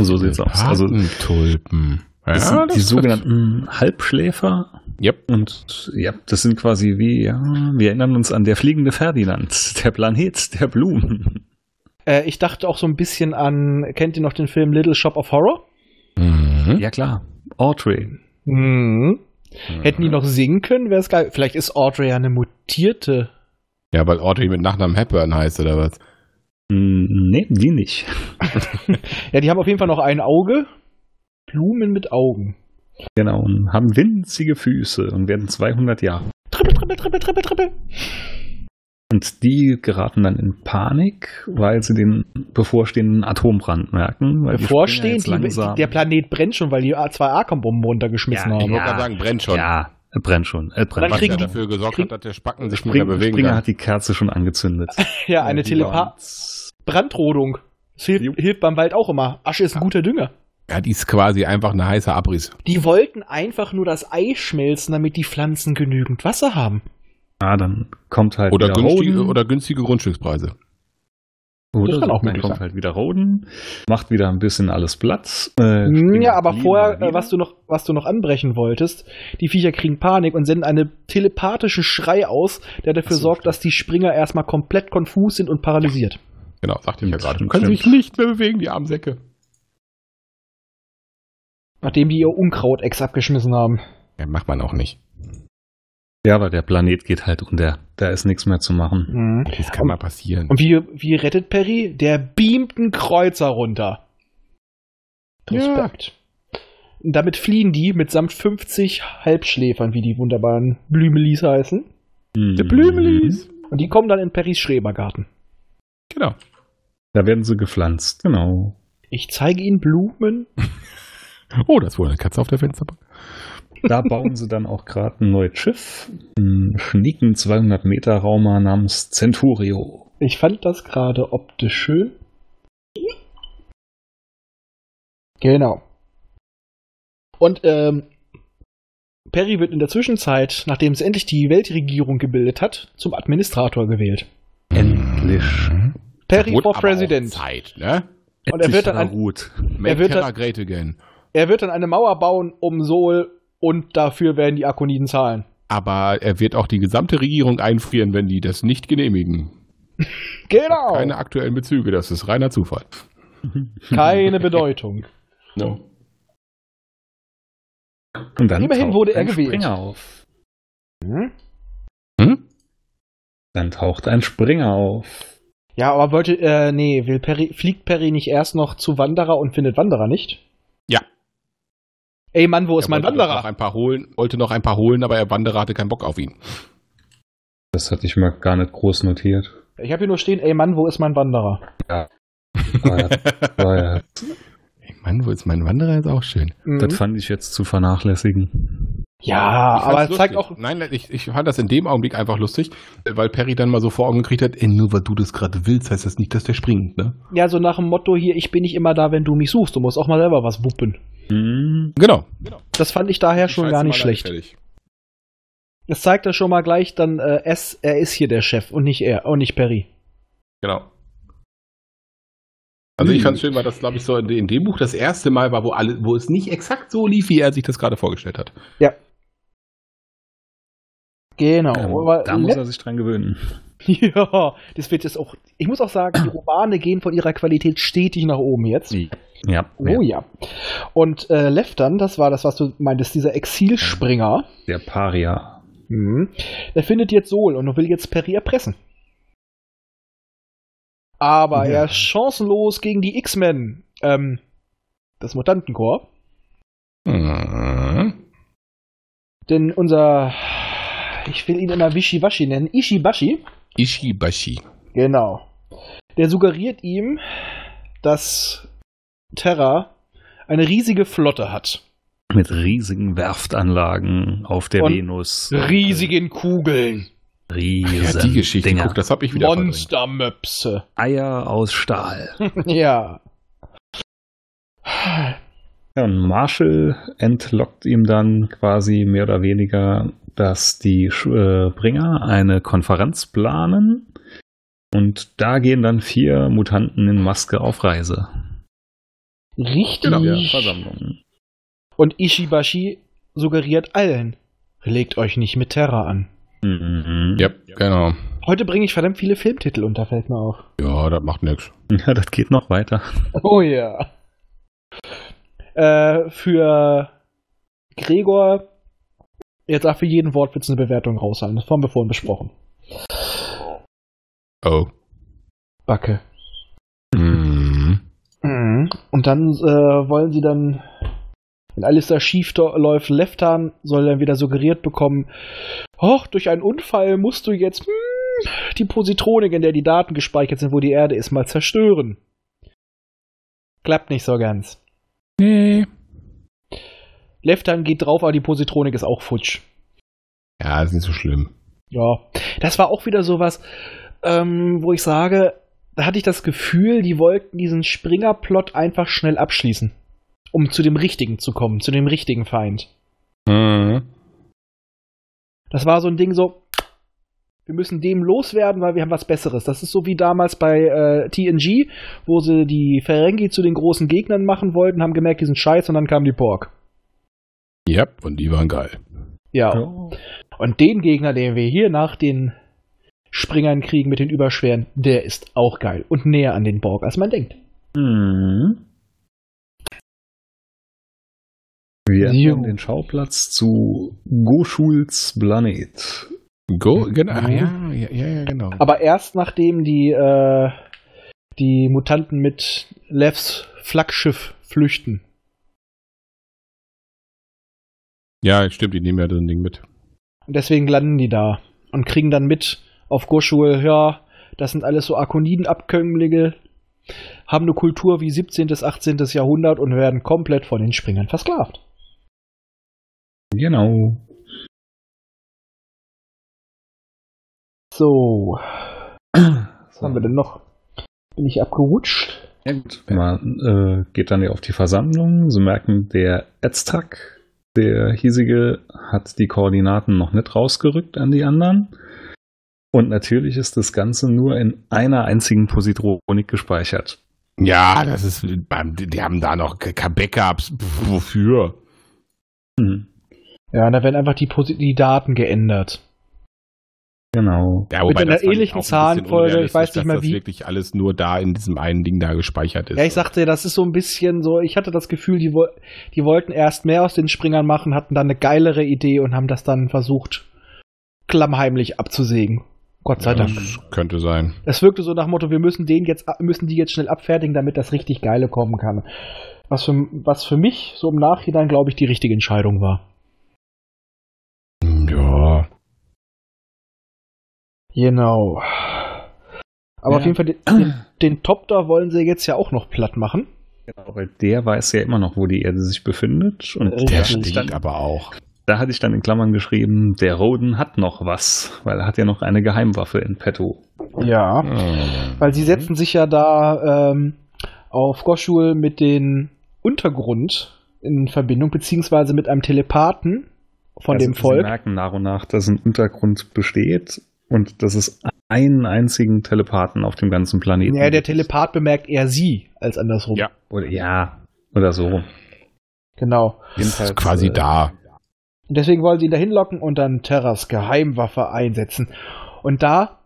So sieht's aus. Also Tulpen. Das sind die sogenannten Halbschläfer. Yep. Und ja, das sind quasi wie, ja, wir erinnern uns an der fliegende Ferdinand, der Planet der Blumen. Äh, ich dachte auch so ein bisschen an, kennt ihr noch den Film Little Shop of Horror? Mhm. Ja klar, Audrey. Mhm. Hätten die noch singen können, wäre es geil. Vielleicht ist Audrey ja eine mutierte. Ja, weil Audrey mit Nachnamen Hepburn heißt, oder was? Hm, Nee, die nicht. [laughs] Ja, die haben auf jeden Fall noch ein Auge. Blumen mit Augen. Genau, und haben winzige Füße und werden 200 Jahre. Trippel, trippel, trippel, trippel, trippel. Und die geraten dann in Panik, weil sie den bevorstehenden Atombrand merken. Weil die Bevorstehen, die, langsam- der Planet brennt schon, weil die zwei Arkham-Bomben runtergeschmissen Ja, Ich haben. wollte gerade sagen, brennt schon. Ja, er brennt schon. Er Dann brennt Was kriegen ja die- dafür gesorgt hat, dass der Spacken sich Spring, bewegen Springer kann. hat die Kerze schon angezündet. [laughs] Ja, eine Die waren- Telepath-Brandrodung. Das hilft, hilft beim Wald auch immer. Asche ist ein guter Dünger. Ja, die ist quasi einfach ein heißer Abriss. Die wollten einfach nur das Ei schmelzen, damit die Pflanzen genügend Wasser haben. Ah, dann kommt halt Oder wieder günstige, Roden. oder günstige Grundstückspreise. Oder Das kann auch dann kommt sein. halt wieder Roden, macht wieder ein bisschen alles Platz. Äh, ja, aber vorher, äh, was du noch, was du noch anbrechen wolltest, die Viecher kriegen Panik und senden einen telepathischen Schrei aus, der dafür so, sorgt, stimmt. dass die Springer erstmal komplett konfus sind und paralysiert. Genau, sagte ich ja gerade. Können stimmt. sich nicht mehr bewegen, die armen Säcke. Nachdem die ihr Unkraut-Ex abgeschmissen haben. Ja, macht man auch nicht. Ja, aber der Planet geht halt unter. Da ist nichts mehr zu machen. Mhm. Das kann mal passieren. Und wie, wie rettet Perry? Der beamt einen Kreuzer runter. Respekt. Und damit fliehen die mitsamt 50 Halbschläfern, wie die wunderbaren Blümelis heißen. Der Mhm. Blümelis. Und die kommen dann in Perrys Schrebergarten. Genau. Da werden sie gepflanzt, genau. Ich zeige ihnen Blumen. [laughs] Oh, das wurde eine Katze auf der Fensterbank. Da bauen sie dann auch gerade ein neues Schiff, einen schnieken 200 Meter Raumer namens Centurio. Ich fand das gerade optisch schön. Genau. Und ähm, Perry wird in der Zwischenzeit, nachdem es endlich die Weltregierung gebildet hat, zum Administrator gewählt. Endlich. Perry for President. Zeit, ne? Und er wird dann ein-. Make wird dann- great again. Er wird dann eine Mauer bauen um Sol und dafür werden die Akoniden zahlen. Aber er wird auch die gesamte Regierung einfrieren, wenn die das nicht genehmigen. [laughs] Genau. Keine aktuellen Bezüge, das ist reiner Zufall. [laughs] Keine Bedeutung. No. Und dann Immerhin taucht wurde er ein gewählt. Springer auf. Hm? Hm? Dann taucht ein Springer auf. Ja, aber wollte, äh, nee, will Perry, fliegt Perry nicht erst noch zu Wanderer und findet Wanderer nicht? Ja. Ey Mann, wo ist Er mein wollte Noch Wanderer? ein paar holen, wollte noch ein paar holen, aber der Wanderer hatte keinen Bock auf ihn. Das hatte ich mal gar nicht groß notiert. Ich habe hier nur stehen, ey Mann, wo ist mein Wanderer? Ah, ja. [laughs] Ah, ja. Ey, Mann, wo ist mein Wanderer? Ist auch schön. Mhm. Das fand ich jetzt zu vernachlässigen. Ja, aber es zeigt auch. Nein, ich, ich fand das in dem Augenblick einfach lustig, weil Perry dann mal so vor Augen gekriegt hat, ey, nur weil du das gerade willst, heißt das nicht, dass der springt, ne? Ja, so nach dem Motto hier, ich bin nicht immer da, wenn du mich suchst. Du musst auch mal selber was wuppen. Hm, Genau. Das fand ich daher schon Scheiße gar nicht schlecht. fertig. Das zeigt ja schon mal gleich dann, äh, es, er ist hier der Chef und nicht er, und nicht Perry. Genau. Also ich Hm. fand es schön, weil das, glaube ich, so in, in dem Buch das erste Mal war, wo, alle, wo es nicht exakt so lief, wie er sich das gerade vorgestellt hat. Genau. ja, aber da muss er sich dran gewöhnen. [laughs] ja, das wird jetzt auch. Ich muss auch sagen, die [clears throat] Romane gehen von ihrer Qualität stetig nach oben jetzt. Ja, Oh ja. Und äh, Leftan, das war das, was du meintest, dieser Exilspringer, der Paria. mhm, der findet jetzt Sol und will jetzt Perry erpressen. Aber Ja. er ist chancenlos gegen die X-Men, ähm, das Mutantenkorps. Mhm. Denn unser, ich will ihn immer Wischiwaschi nennen, Ishibashi, Ishibashi. genau, der suggeriert ihm, dass Terra eine riesige Flotte hat. Mit riesigen Werftanlagen auf der Und Venus. Riesigen Kugeln. Riesen Ja, die Geschichte, Dinger. guck, das habe ich wieder verdrängt. Monstermöpse. Eier aus Stahl. [laughs] ja. Ja, und Marshall entlockt ihm dann quasi mehr oder weniger, dass die äh, Bringer eine Konferenz planen. Und da gehen dann vier Mutanten in Maske auf Reise. Richtig. Ja, Versammlung. Und Ishibashi suggeriert allen, legt euch nicht mit Terra an. Mhm. Ja, genau. Heute bringe ich verdammt viele Filmtitel unter, fällt mir auf. Ja, das macht nix. [laughs] Ja, das geht noch weiter. Oh ja. Äh, für Gregor, jetzt auch für jeden Wortwitz eine Bewertung raushalten. Das haben wir vorhin besprochen. Oh. Backe. Mhm. Mhm. Und dann äh, wollen sie dann, wenn alles da schief läuft, Leftan soll dann wieder suggeriert bekommen, hoch, durch einen Unfall musst du jetzt hm, die Positronik, in der die Daten gespeichert sind, wo die Erde ist, mal zerstören. Klappt nicht so ganz. Nee. Leftan geht drauf, aber die Positronik ist auch futsch. Ja, ist nicht so schlimm. Ja, das war auch wieder sowas, ähm, wo ich sage, da hatte ich das Gefühl, die wollten diesen Springer-Plot einfach schnell abschließen, um zu dem Richtigen zu kommen, zu dem richtigen Feind. Mhm. Das war so ein Ding so, wir müssen dem loswerden, weil wir haben was Besseres. Das ist so wie damals bei äh, TNG, wo sie die Ferengi zu den großen Gegnern machen wollten, haben gemerkt, die sind scheiße und dann kam die Pork. Ja, und die waren geil. Ja. Ja. Und den Gegner, den wir hier nach den Springern kriegen mit den Überschweren, der ist auch geil und näher an den Borg, als man denkt. Mhm. Wir Jo. haben den Schauplatz zu Goschuls Planet. Go, genau. Ja, ja, ja, ja, genau. Aber erst nachdem die, äh, die Mutanten mit Levs Flaggschiff flüchten. Ja, stimmt, die nehmen ja das Ding mit. Und deswegen landen die da und kriegen dann mit auf Goschul, ja, das sind alles so Arkoniden-Abkömmlinge, haben eine Kultur wie 17. bis 18. Jahrhundert und werden komplett von den Springern versklavt. Genau. So, was haben wir denn noch? Bin ich abgerutscht? Ja, gut. Man äh, geht dann ja auf die Versammlung. Sie merken, der Aztag, der hiesige, hat die Koordinaten noch nicht rausgerückt an die anderen. Und natürlich ist das Ganze nur in einer einzigen Positronik gespeichert. Ja, das ist, beim- die haben da noch keine Backups. Wofür? Hm. Ja, da werden einfach die, die Daten geändert. Genau. Ja, Mit einer ähnlichen Zahlenfolge, ich weiß nicht mal dass wie. das wirklich alles nur da in diesem einen Ding da gespeichert ist. Ja, ich sagte, das ist so ein bisschen so, ich hatte das Gefühl, die, die wollten erst mehr aus den Springern machen, hatten dann eine geilere Idee und haben das dann versucht, klammheimlich abzusägen. Gott sei ja, Dank. das könnte sein. Es wirkte so nach dem Motto, wir müssen den jetzt, müssen die jetzt schnell abfertigen, damit das richtig Geile kommen kann. Was für, was für mich so im Nachhinein, glaube ich, die richtige Entscheidung war. Ja. Genau. Aber Ja. auf jeden Fall, den, den, Top da wollen sie jetzt ja auch noch platt machen. Genau, weil der weiß ja immer noch, wo die Erde sich befindet. Und Richtig. Der Ja, stinkt aber auch. da hatte ich dann in Klammern geschrieben, der Roden hat noch was, weil er hat ja noch eine Geheimwaffe in petto. Ja, weil sie setzen sich ja da ähm, auf Goshul mit dem Untergrund in Verbindung, beziehungsweise mit einem Telepathen von Also dem Sie Volk. merken nach und nach, dass ein Untergrund besteht und dass es einen einzigen Telepathen auf dem ganzen Planeten Ja, der. Telepath bemerkt eher sie als andersrum. Ja. Oder, ja, oder so. Genau. Das ist quasi äh, da. Und deswegen wollen sie ihn da hinlocken und dann Terras Geheimwaffe einsetzen. Und da,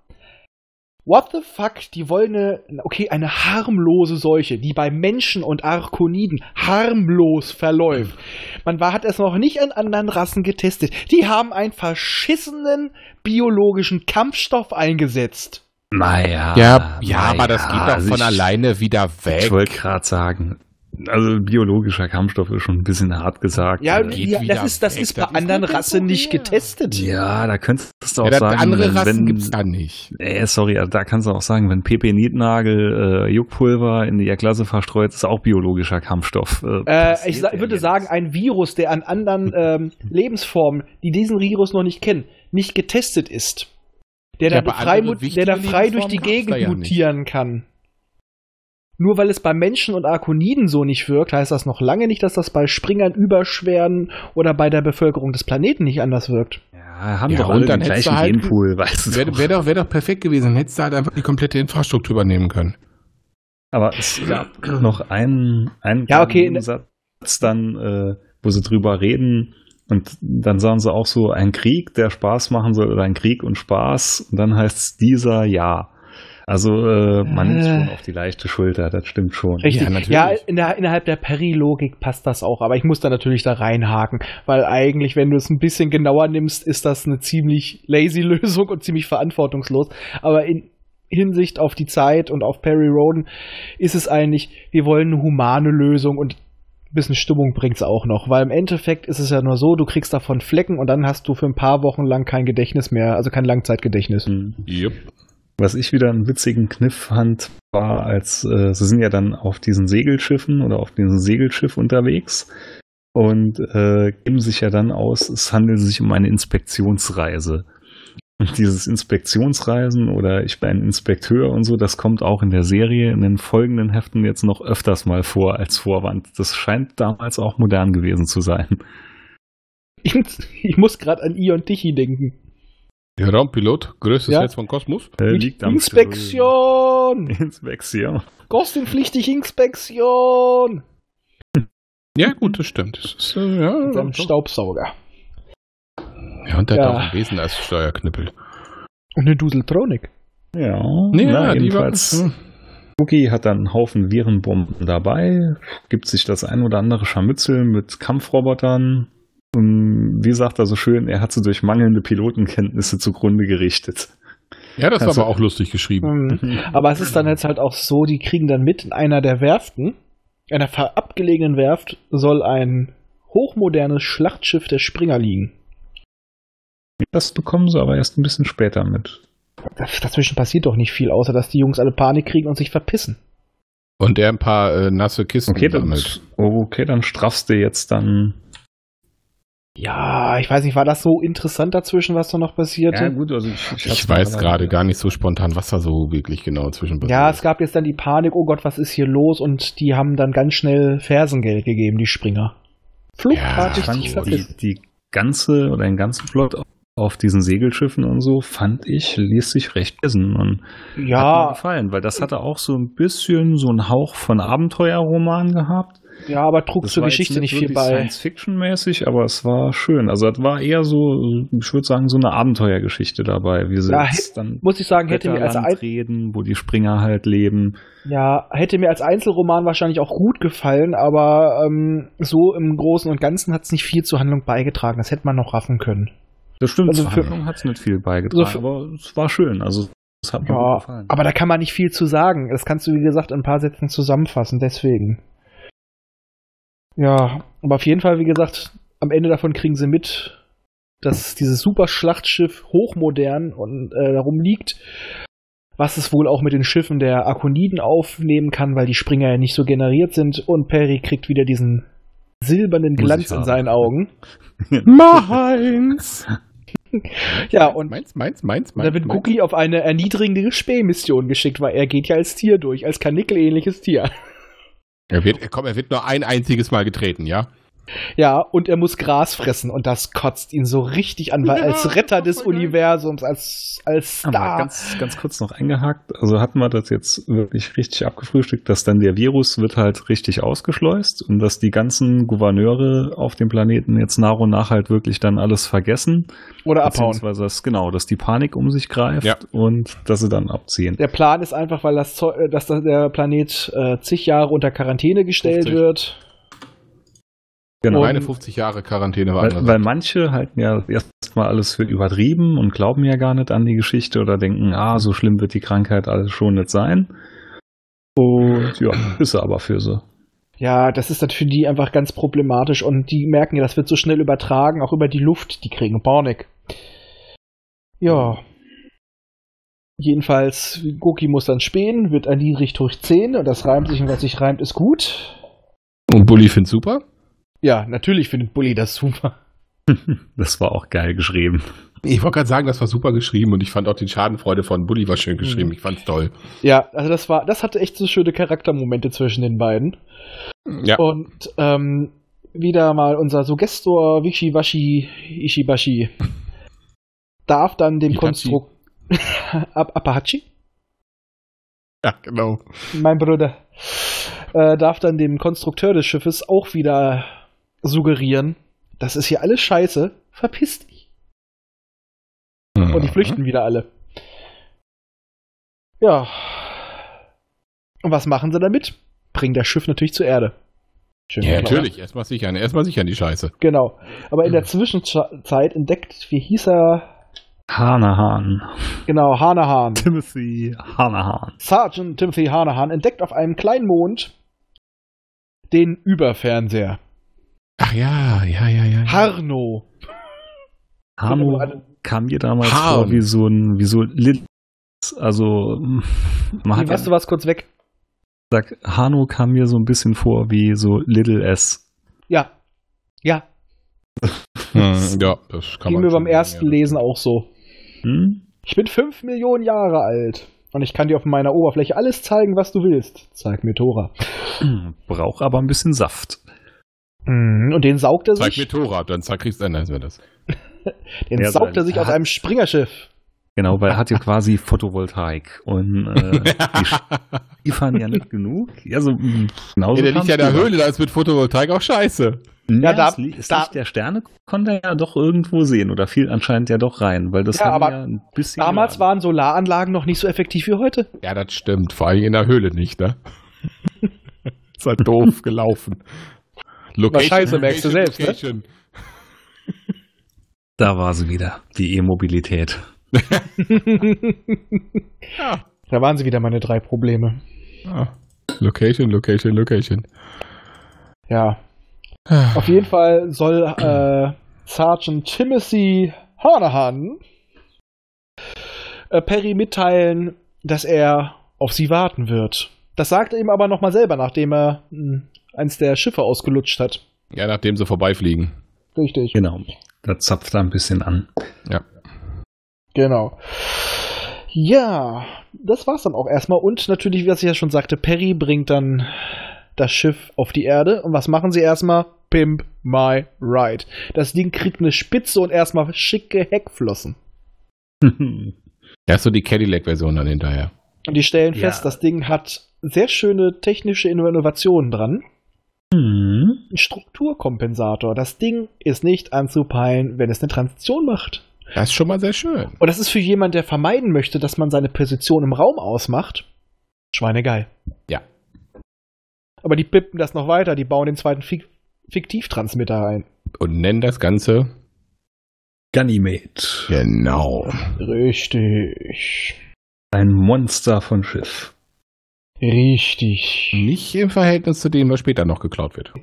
what the fuck, die wollen eine, okay, eine harmlose Seuche, die bei Menschen und Arkoniden harmlos verläuft. Man war, hat es noch nicht an anderen Rassen getestet. Die haben einen verschissenen biologischen Kampfstoff eingesetzt. Naja. Ja, ja, aber das geht doch also von ich- alleine wieder weg. Ich wollte gerade sagen, also biologischer Kampfstoff ist schon ein bisschen hart gesagt. Ja, Äh, geht ja wieder das ist, das weg, ist bei anderen Rassen nicht getestet. ja, da könntest du auch Ja, sagen, andere wenn, Rassen wenn, gibt's da nicht. Äh, sorry, also da kannst du auch sagen, wenn Pepe Nietnagel äh, Juckpulver in die Klasse verstreut, ist auch biologischer Kampfstoff. Äh, passiert ich sa würde jetzt. sagen, ein Virus, der an anderen [laughs] ähm, Lebensformen, die diesen Virus noch nicht kennen, nicht getestet ist. Der Ja, da frei, der da frei durch die Gegend ja nicht. mutieren kann. Nur weil es bei Menschen und Arkoniden so nicht wirkt, heißt das noch lange nicht, dass das bei Springern, Überschweren oder bei der Bevölkerung des Planeten nicht anders wirkt. Ja, haben Ja, doch alle den gleichen halt- Genpool, weißt du. Wäre doch. wär doch, wär doch perfekt gewesen. Dann hättest du halt einfach die komplette Infrastruktur übernehmen können. Aber es gab noch einen, einen Ja, okay, kleinen Satz dann, äh, wo sie drüber reden und dann sagen sie auch so, ein Krieg, der Spaß machen soll oder ein Krieg und Spaß und dann heißt es dieser ja. Also äh, man nimmt Äh. schon auf die leichte Schulter, das stimmt schon. Richtig. Ja, natürlich. Ja, in der, innerhalb der Peri-Logik passt das auch, aber ich muss da natürlich da reinhaken, weil eigentlich, wenn du es ein bisschen genauer nimmst, ist das eine ziemlich lazy Lösung und ziemlich verantwortungslos. Aber in Hinsicht auf die Zeit und auf Perry Roden ist es eigentlich, wir wollen eine humane Lösung und ein bisschen Stimmung bringt's auch noch, weil im Endeffekt ist es ja nur so, du kriegst davon Flecken und dann hast du für ein paar Wochen lang kein Gedächtnis mehr, also kein Langzeitgedächtnis. Mhm. Yep. Was ich wieder einen witzigen Kniff fand, war, als äh, sie sind ja dann auf diesen Segelschiffen oder auf diesem Segelschiff unterwegs und äh, geben sich ja dann aus, es handelt sich um eine Inspektionsreise. Und dieses Inspektionsreisen oder ich bin ein Inspekteur und so, das kommt auch in der Serie in den folgenden Heften jetzt noch öfters mal vor als Vorwand. Das scheint damals auch modern gewesen zu sein. Ich, ich muss gerade an Ion Tichy denken. Der Raumpilot, größtes Ja. Netz von Kosmos. Äh, liegt am Inspektion! Inspektion. Kostenpflichtig Inspektion! Ja, gut, das stimmt. Das ist, äh, ja, Mit seinem doch. Staubsauger. ja, und der Ja. hat auch ein Wesen als Steuerknüppel. Und eine Duseltronik. Ja, Nee, na, ja, jedenfalls. war, Cookie hat dann einen Haufen Virenbomben dabei, gibt sich das ein oder andere Scharmützel mit Kampfrobotern. Wie sagt er so schön, er hat sie durch mangelnde Pilotenkenntnisse zugrunde gerichtet. ja, das Also- war aber auch lustig geschrieben. Mhm. [laughs] Aber es ist dann jetzt halt auch so, die kriegen dann mit, in einer der Werften, einer abgelegenen Werft, soll ein hochmodernes Schlachtschiff der Springer liegen. Das bekommen sie aber erst ein bisschen später mit. Das- Dazwischen passiert doch nicht viel, außer dass die Jungs alle Panik kriegen und sich verpissen. Und der ein paar äh, nasse Kisten Okay, dann, sammelt. okay, dann straffst du jetzt dann. Ja, ich weiß nicht, war das so interessant dazwischen, was da noch passierte? gut, also ich, Ich weiß gerade gar nicht so spontan, was da so wirklich genau zwischen Ja, passiert es gab jetzt dann die Panik, oh Gott, was ist hier los? Und die haben dann ganz schnell Fersengeld gegeben, die Springer. Fluchtartig Ich fand sich die, die ganze oder den ganzen Plot auf diesen Segelschiffen und so, fand ich, ließ sich recht lesen. Und Hat mir Ja, gefallen, weil das hatte auch so ein bisschen so einen Hauch von Abenteuerroman gehabt. Ja, aber trug Das zur Geschichte nicht viel wirklich bei. Science-Fiction-mäßig, aber es war schön. Also es war eher so, ich würde sagen, so eine Abenteuergeschichte dabei, wie sie Ja, dann Muss ich sagen, hätte mir als reden, wo die Springer halt leben. ja, hätte mir als Einzelroman wahrscheinlich auch gut gefallen, aber ähm, so im Großen und Ganzen hat es nicht viel zur Handlung beigetragen. Das hätte man noch raffen können. Das stimmt, Also zur Handlung hat es nicht viel beigetragen, Also aber es war schön. Also es hat mir gut Ja, gefallen. aber da kann man nicht viel zu sagen. Das kannst du, wie gesagt, in ein paar Sätzen zusammenfassen, deswegen. Ja, aber auf jeden Fall, wie gesagt, am Ende davon kriegen sie mit, dass dieses super Schlachtschiff hochmodern und äh, darum liegt, was es wohl auch mit den Schiffen der Akoniden aufnehmen kann, weil die Springer ja nicht so generiert sind und Perry kriegt wieder diesen silbernen Glanz in seinen Augen. [laughs] Meins! Ja, und meins, meins, meins, da meins. wird meins. Guki auf eine erniedrigende Spähmission geschickt, weil er geht ja als Tier durch, als Kanickel-ähnliches Tier. Er wird, komm, er wird nur ein einziges Mal getreten, ja? Ja, und er muss Gras fressen und das kotzt ihn so richtig an, weil Ja, als Retter des. Universums, als, als Aber Star. ganz, ganz kurz noch eingehakt. Also hatten wir das jetzt wirklich richtig abgefrühstückt, dass dann der Virus wird halt richtig ausgeschleust und dass die ganzen Gouverneure auf dem Planeten jetzt nach und nach halt wirklich dann alles vergessen. oder abhauen. Beziehungsweise das, genau, dass die Panik um sich greift Ja. und dass sie dann abziehen. Der Plan ist einfach, weil das, Zeu- äh, dass da- der Planet äh, zig Jahre unter Quarantäne gestellt 50. wird. Genau. Und- Meine 50 Jahre Quarantäne war Weil, anders. weil manche halten ja erstmal alles für übertrieben und glauben ja gar nicht an die Geschichte oder denken, ah, so schlimm wird die Krankheit alles schon nicht sein. Und ja, [clears throat] ist aber für sie. Ja, das ist dann für die einfach ganz problematisch und die merken ja, das wird so schnell übertragen, auch über die Luft, die kriegen Panik. Ja. Jedenfalls, Goki muss dann spähen, wird erniedrigt durch 10 und das reimt sich und was sich reimt, ist gut. Und Bully find's super? Ja, natürlich findet Bully das super. [laughs] Das war auch geil geschrieben. Ich wollte gerade sagen, das war super geschrieben und ich fand auch die Schadenfreude von Bully war schön geschrieben. Mhm. Ich fand's toll. Ja, also das war, das hatte echt so schöne Charaktermomente zwischen den beiden. Ja. Und ähm, wieder mal unser Sugestor Wishiwashi Ishibashi darf dann dem. Konstrukt [laughs] Ap Apache, Ja, genau. mein Bruder, äh, darf dann dem Konstrukteur des Schiffes auch wieder suggerieren, das ist hier alles scheiße, verpiss dich. Und die flüchten wieder alle. Ja. Und was machen sie damit? Bringen das Schiff natürlich zur Erde. Schön Ja, klar. natürlich. Erstmal sichern. Erstmal sichern die Scheiße. Genau. Aber in der Zwischenzeit entdeckt, wie hieß er? Hanahan. Genau, Hanahan. [laughs] Timothy Hanahan. Sergeant Timothy Hanahan entdeckt auf einem kleinen Mond den Überfernseher. Ach ja, ja, ja, ja. Harno. Alle- kam mir damals Harn. vor wie so ein, wie so Lil also man hat warst du was kurz weg? gesagt, Hano kam mir so ein bisschen vor wie so Little S. Ja. Ja. [laughs] Hm, ja, das kann Ging man mir schon beim ersten ja. Lesen auch so. Hm? Ich bin fünf Millionen Jahre alt. Und ich kann dir auf meiner Oberfläche alles zeigen, was du willst. Zeig mir Tora. Braucht aber ein bisschen Saft. Mhm, Und den saugt er Zeig mir sich, Tora, dann zeig, kriegst du dann wir das. [laughs] den Ja, saugt er sich aus einem Springerschiff. Genau, weil er hat ja quasi [laughs] Photovoltaik. Und äh, die [laughs] liefern ja nicht genug. Ja, so mh, genauso Ja, der liegt ja in der. Höhle, da ist mit Photovoltaik auch scheiße. Ja, Ja, da- das, Li- das da- Licht der Sterne konnte er ja doch irgendwo sehen oder fiel anscheinend ja doch rein, weil das Ja, aber ja ein bisschen Damals waren Solaranlagen noch nicht so effektiv wie heute. Ja, das stimmt. Vor allem in der Höhle nicht, ne? ist halt doof gelaufen. Location, scheiße, merkst du selbst, ne? Location. Da war sie wieder, die E-Mobilität. [laughs] Ja. Da waren sie wieder meine drei Probleme. Ah. Location, Location, Location. Ja. Auf jeden Fall soll äh, Sergeant Timothy Hanahan äh, Perry mitteilen, dass er auf sie warten wird. Das sagt er ihm aber nochmal selber, nachdem er mh, eins der Schiffe ausgelutscht hat. Ja, nachdem sie vorbeifliegen. Richtig. Genau. Da zapft er ein bisschen an. Ja. Genau. Ja, das war's dann auch erstmal. Und natürlich, wie ich ja schon sagte, Perry bringt dann das Schiff auf die Erde. Und was machen sie erstmal? Pimp my ride. Das Ding kriegt eine Spitze und erstmal schicke Heckflossen. [laughs] Da ist so die Cadillac-Version dann hinterher. Und die stellen Ja. fest, das Ding hat sehr schöne technische Innovationen dran. Hm. Ein Strukturkompensator. Das Ding ist nicht anzupeilen, wenn es eine Transition macht. Das ist schon mal sehr schön. Und das ist für jemand, der vermeiden möchte, dass man seine Position im Raum ausmacht, schweinegeil. Ja. Aber die pippen das noch weiter, die bauen den zweiten Fik Fiktivtransmitter rein. Und nennen das Ganze Ganymed. genau. Richtig. Ein Monster von Schiff. Richtig. Nicht im Verhältnis zu dem, was später noch geklaut wird. [laughs]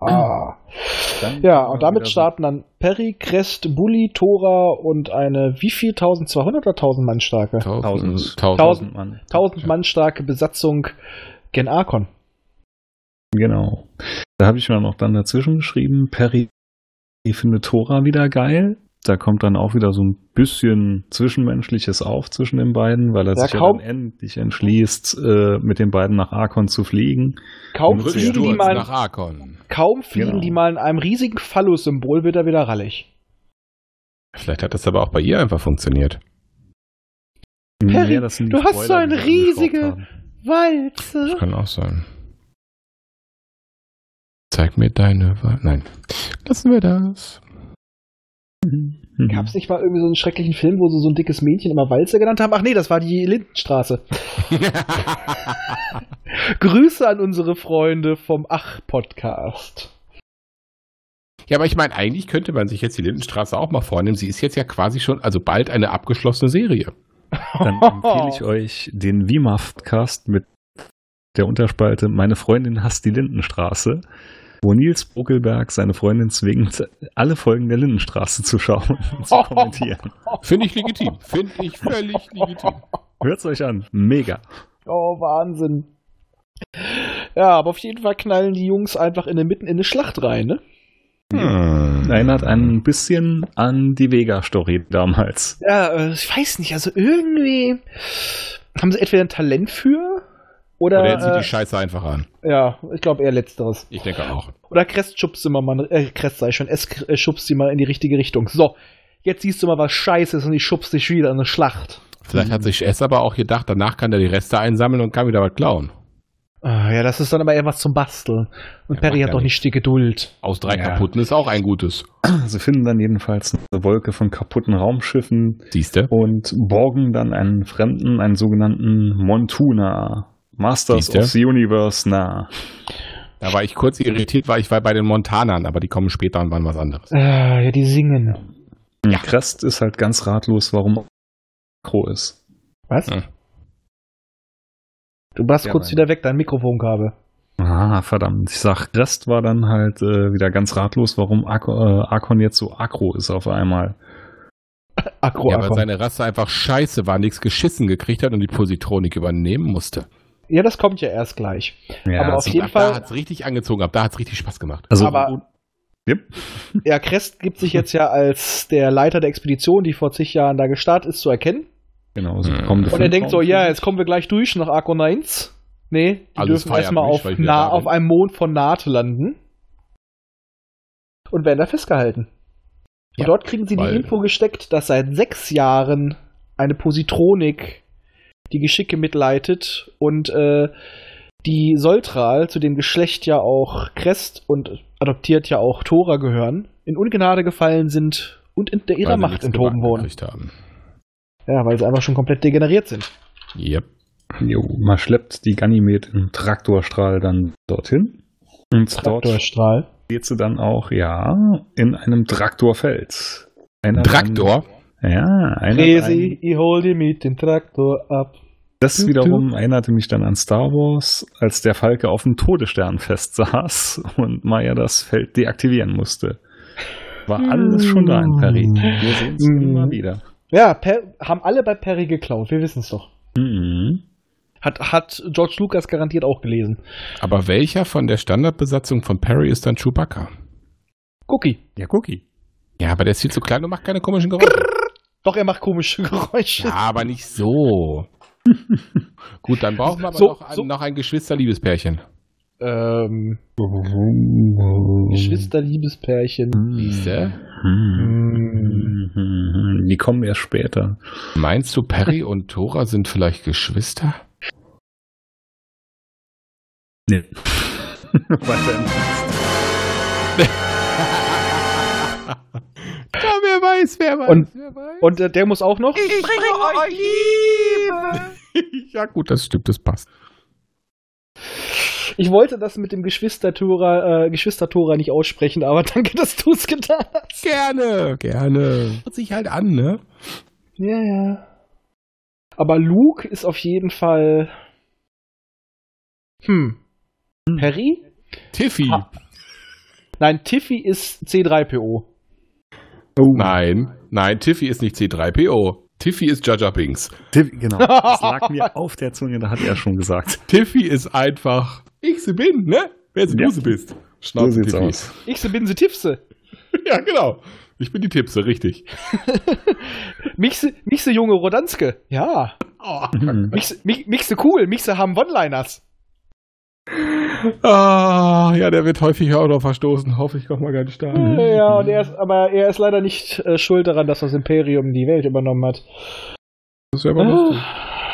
Ja. Ja, und damit starten dann Perry, Crest, Bully, Tora und eine wie viel? 1200 oder 1000 Mann starke? Tausend. Tausend. Tausend Mann. 1000 Mann starke Besatzung Gen Arkon. Genau. Da habe ich mir noch dann dazwischen geschrieben, Perry findet Tora wieder geil. Da kommt dann auch wieder so ein bisschen Zwischenmenschliches auf zwischen den beiden, weil er Ja, sich ja kaum- dann endlich entschließt, äh, mit den beiden nach Arkon zu fliegen. Kaum fliegen, die mal, nach Arkon. kaum fliegen Genau. die mal in einem riesigen Phallus-Symbol, wird er wieder rallig. Vielleicht hat das aber auch bei ihr einfach funktioniert. Perry, Ja, du hast Spoiler, so eine riesige-. Walze. Das kann auch sein. Zeig mir deine Wahl. Nein. Lassen wir das. Mhm. Gab es nicht mal irgendwie so einen schrecklichen Film, wo sie so ein dickes Mädchen immer Walze genannt haben? Ach nee, das war die Lindenstraße. [laughs] Grüße an unsere Freunde vom Ach-Podcast. Ja, aber ich meine, eigentlich könnte man sich jetzt die Lindenstraße auch mal vornehmen. Sie ist jetzt ja quasi schon, also bald eine abgeschlossene Serie. Dann empfehle ich euch den Wimaf-Cast mit der Unterspalte Meine Freundin hasst die Lindenstraße, wo Nils Buckelberg seine Freundin zwingt, alle Folgen der Lindenstraße zu schauen und zu kommentieren. Finde ich legitim. Finde ich völlig legitim. Hört's euch an. Mega. Oh, Wahnsinn. Ja, aber auf jeden Fall knallen die Jungs einfach in der Mitten in eine Schlacht rein, ne? Hm. Erinnert ein bisschen an die Vega-Story damals. Ja, äh, ich weiß nicht, also irgendwie haben sie entweder ein Talent für oder, Oder jetzt sieht äh, die Scheiße einfach an. ja, ich glaube eher letzteres. Ich denke auch. Oder Crest schubst sie mal, mal äh, Crest sei schon, es äh, schubst sie mal in die richtige Richtung. So, jetzt siehst du mal, was scheiße ist und ich schubst dich wieder in eine Schlacht. Vielleicht hat sich S aber auch gedacht, danach kann er die Reste einsammeln und kann wieder was klauen. Ah, ja, das ist dann aber eher was zum Basteln. Und Ja, Perry hat doch nicht die Geduld. Aus drei Ja. kaputten ist auch ein gutes. Sie finden dann jedenfalls eine Wolke von kaputten Raumschiffen Siehste? und borgen dann einen Fremden, einen sogenannten Montuna, Masters Siehste? of the Universe nah. Da war ich kurz irritiert, weil ich war bei den Montanern, aber die kommen später und waren was anderes. Ah, ja, die singen. Ja. Crest ist halt ganz ratlos, warum Akro ist. Was? Hm. Du warst Ja, kurz wieder weg, dein Mikrofonkabel. Ah, verdammt. Ich sag, Crest war dann halt äh, wieder ganz ratlos, warum Ak äh, Arkon jetzt so aggro ist auf einmal. Akro, ja, weil seine Rasse einfach scheiße war, nichts geschissen gekriegt hat und die Positronik übernehmen musste. Ja, das kommt ja erst gleich. Ja, Aber auf also- jeden ab Fall- da hat's richtig angezogen, ab da hat's richtig Spaß gemacht. also, aber- Yep. [laughs] Ja, Crest gibt sich jetzt ja als der Leiter der Expedition, die vor zig Jahren da gestartet ist, zu erkennen. Genau, sie Hm. bekommen Und er denkt so, ja, jetzt kommen wir gleich durch nach Arcon 1. Nee, die Alles dürfen erstmal auf, auf einem Mond von Naht landen. Und werden da festgehalten. Und Ja, dort kriegen sie die Info gesteckt, dass seit sechs Jahren eine Positronik die Geschicke mitleitet und äh, die Soltral, zu dem Geschlecht ja auch Crest und adoptiert ja auch Tora gehören, in Ungnade gefallen sind und in der ihrer Macht enthoben wurden. Ja, weil sie einfach schon komplett degeneriert sind. Yep. Jo, man schleppt die Ganymed im Traktorstrahl dann dorthin. Und dort Traktorstrahl. geht sie dann auch, ja, in einem Traktorfeld. Einer Traktor? Ja, einer Resi, ich hol die mit dem Traktor ab. Das wiederum erinnerte mich dann an Star Wars, als der Falke auf dem Todesstern festsaß [laughs] und Maya das Feld deaktivieren musste. War alles schon da in Perry. Wir sehen es Mm. immer wieder. Ja, per, haben alle bei Perry geklaut, wir wissen es doch. Mhm. Hat, hat George Lucas garantiert auch gelesen. Aber welcher von der Standardbesatzung von Perry ist dann Chewbacca? Cookie. Ja, Cookie. Ja, aber der ist viel zu klein und macht keine komischen Geräusche. Doch, er macht komische [laughs] Geräusche. Ja, aber nicht so. [laughs] Gut, dann brauchen wir aber So, noch, ein, so. noch ein Geschwisterliebespärchen. Ähm, Geschwisterliebespärchen. Siehste? Mhm. Die kommen erst später. Meinst du, Perry und Tora sind vielleicht Geschwister? Nee. [laughs] Ja, wer weiß, wer weiß, Und- wer weiß. Und äh, der muss auch noch. ich bringe euch Liebe! [laughs] ja gut, das stimmt, das passt. Ich wollte das mit dem Geschwistertora, äh, Geschwistertora nicht aussprechen, aber [laughs] danke, dass du es getan hast. Gerne, gerne. Hört sich halt an, ne? Ja, ja. Aber Luke ist auf jeden Fall. Hm. Perry? Tiffy. Ah. Nein, Tiffy ist C3PO. Oh, Nein, nein, Tiffy ist nicht C3PO. Tiffy ist Jaja Binks. Tiff- Genau. [laughs] Das lag mir auf der Zunge, da hat er schon gesagt. Tiffy ist einfach, ich sie bin, ne? Wer sie Ja. du sie bist. So sieht's aus. Ich se bin se Tippse. [laughs] Ja, genau. Ich bin die Tippse, richtig. [laughs] Mich se, mich se junge Rodanske. Ja. Mhm. Mich mich, mich se cool. Mich se haben One-Liners. Ah, ja, der wird häufig auch noch verstoßen. Hoffe ich, komme mal gar nicht da. Ja, und er ist, aber er ist leider nicht äh, schuld daran, dass das Imperium die Welt übernommen hat. Das wäre aber lustig.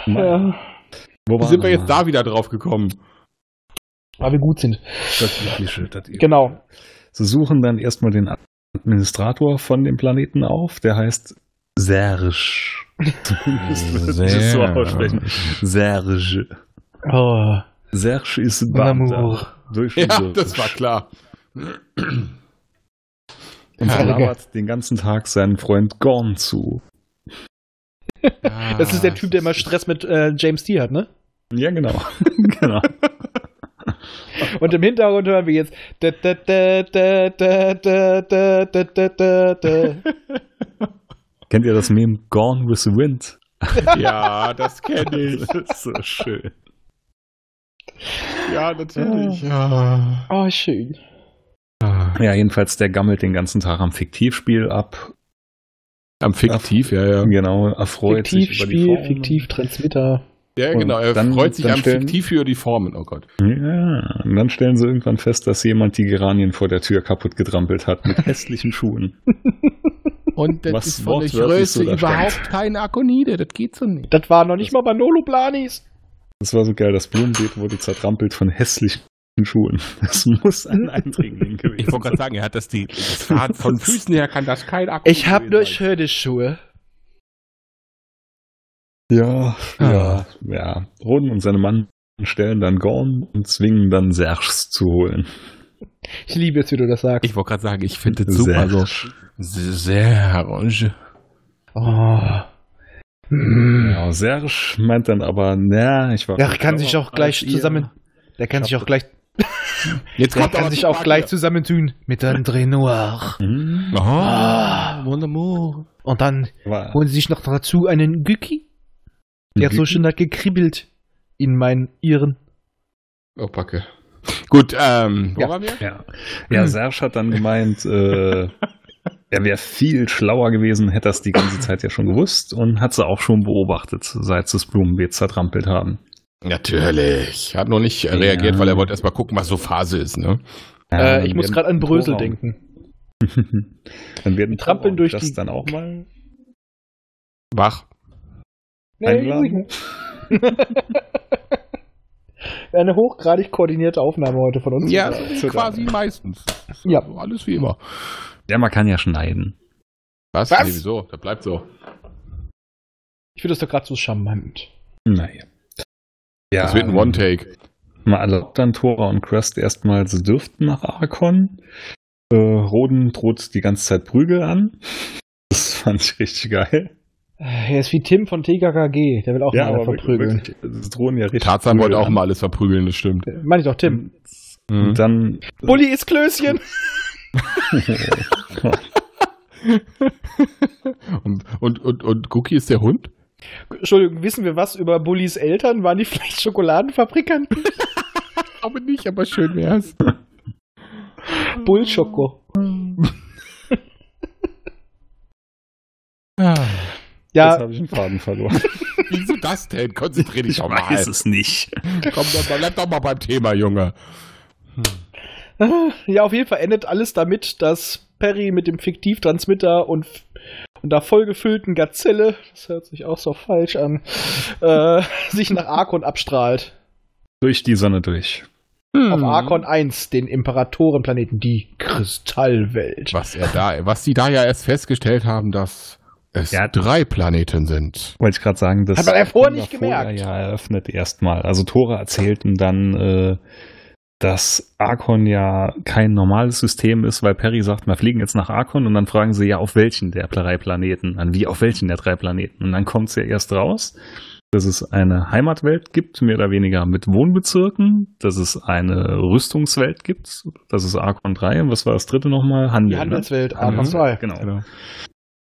Ja. Wo sind wir jetzt da wieder drauf gekommen? Weil wir gut sind. Das Übliche, das Übliche. Genau. Sie suchen dann erstmal den Administrator von dem Planeten auf, der heißt Serge. Zumindest würde ich das so Serge. aussprechen. Serge. Oh, Serge ist ein Beamter. Ja, das war klar. Und er labert den ganzen Tag seinen Freund Gorn zu. Ah, das ist der Typ, der immer Stress mit äh, James T hat, ne? Ja, genau. genau. Und im Hintergrund hören wir jetzt. Kennt ihr das Meme Gone with the Wind? ja, das kenne ich. Das ist so schön. [laughs] Ja, natürlich. Ja. Oh, schön. Ja, jedenfalls, der gammelt den ganzen Tag am Fiktivspiel ab. Am Fiktiv, ja, ja. Genau, erfreut sich über die Fiktivspiel, Formen. Fiktiv-Transmitter. Ja, Und genau. Er dann- freut sich dann am stellen- Fiktiv für die Formen. Oh Gott. Ja, und dann stellen sie irgendwann fest, dass jemand die Geranien vor der Tür kaputt getrampelt hat mit [laughs] hässlichen Schuhen. Und das Was ist von der Größe so überhaupt stand. keine Akonide. Das geht so nicht. Das war noch nicht mal Manolo Planis. Das war so geil, das Blumenbeet wurde zertrampelt von hässlichen Schuhen. Das muss ein Eindringling gewesen Ich wollte gerade sagen, er hat das die. Das von Füßen her kann das kein Akonide Ich hab nur sein. schöne Schuhe. Ja, Ah. ja, ja. Roden und seine Mann stellen dann Gorn und zwingen dann Serge zu holen. Ich liebe es, wie du das sagst. Ich wollte gerade sagen, ich finde das super so. Sehr orange. Oh. Ja, Serge meint dann aber, na, ich war. Der kann sich auch gleich ihr. zusammen. Der kann Ich sich auch gleich. [laughs] Jetzt Der kommt kann sich auch Frage. gleich zusammentun mit André Noir. Hm, Ah, mon amour. Und dann war, holen sie sich noch dazu einen Güki. Der hat so schön da gekribbelt in meinen Iren. Oh, Backe. Gut, ähm, wo Ja. waren wir? Ja, ja Serge hat dann gemeint, äh, [laughs] er wäre viel schlauer gewesen, hätte das die ganze Zeit ja schon gewusst und hat sie auch schon beobachtet, seit sie das Blumenbeet zertrampelt haben. Natürlich. Hat noch nicht äh, reagiert, Ja. weil er wollte erstmal gucken, was so Phase ist, ne? Ja, äh, ich muss gerade an Brösel denken. [laughs] dann werden trampeln Tora und durch das die- dann auch mal Wach. einladen. [laughs] Eine hochgradig koordinierte Aufnahme heute von uns. Ja, quasi meistens. Ja. Also alles wie immer. Ja, man kann ja schneiden. Was? Was? Nee, wieso? Das bleibt so. Ich finde das doch gerade so charmant. Naja. Ja, Das wird ein One-Take. Man erlaubt dann Tora und Crest erstmal, sie dürften nach Arkon. Äh, Roden droht die ganze Zeit Prügel an. Das fand ich richtig geil. Er ist wie Tim von TKKG. Der will auch mal einer verprügeln. wirklich, sie drohen ja richtig. Tarzan wollte auch an. mal alles verprügeln, das stimmt. Meine ich doch Tim. Mhm. Und dann. Bulli ist Klößchen. [laughs] Und, und, und, und Cookie ist der Hund? Entschuldigung, wissen wir was über Bullis Eltern? Waren die vielleicht Schokoladenfabrikanten? Aber nicht, aber schön wär's. Bullschoko. Ah, Jetzt Ja, habe ich einen Faden verloren. [laughs] Wieso das denn? Konzentrier dich Ich doch mal. weiß es nicht. Komm, doch, bleib doch mal beim Thema, Junge. Ja, auf jeden Fall endet alles damit, dass Perry mit dem Fiktivtransmitter und, und der vollgefüllten Gazelle, das hört sich auch so falsch an, äh, [laughs] sich nach Arkon abstrahlt. Durch die Sonne durch. Hm. Auf Arkon 1, den Imperatorenplaneten, die Kristallwelt. Was er da, was sie da ja erst festgestellt haben, dass es Ja. drei Planeten sind. Wollte ich gerade sagen, das Hat man ja vorher nicht gemerkt. Ja, eröffnet erstmal. Also Tora erzählt ihm dann, äh, dass Arkon ja kein normales System ist, weil Perry sagt, wir fliegen jetzt nach Arkon und dann fragen sie ja, auf welchen der drei Planeten, an wie auf welchen der drei Planeten. Und dann kommt es ja erst raus, dass es eine Heimatwelt gibt, mehr oder weniger mit Wohnbezirken, dass es eine Rüstungswelt gibt, das ist Arkon 3 und was war das dritte nochmal? Handel. Die ne? Handelswelt, Handel. Arkon 2. Genau. Genau,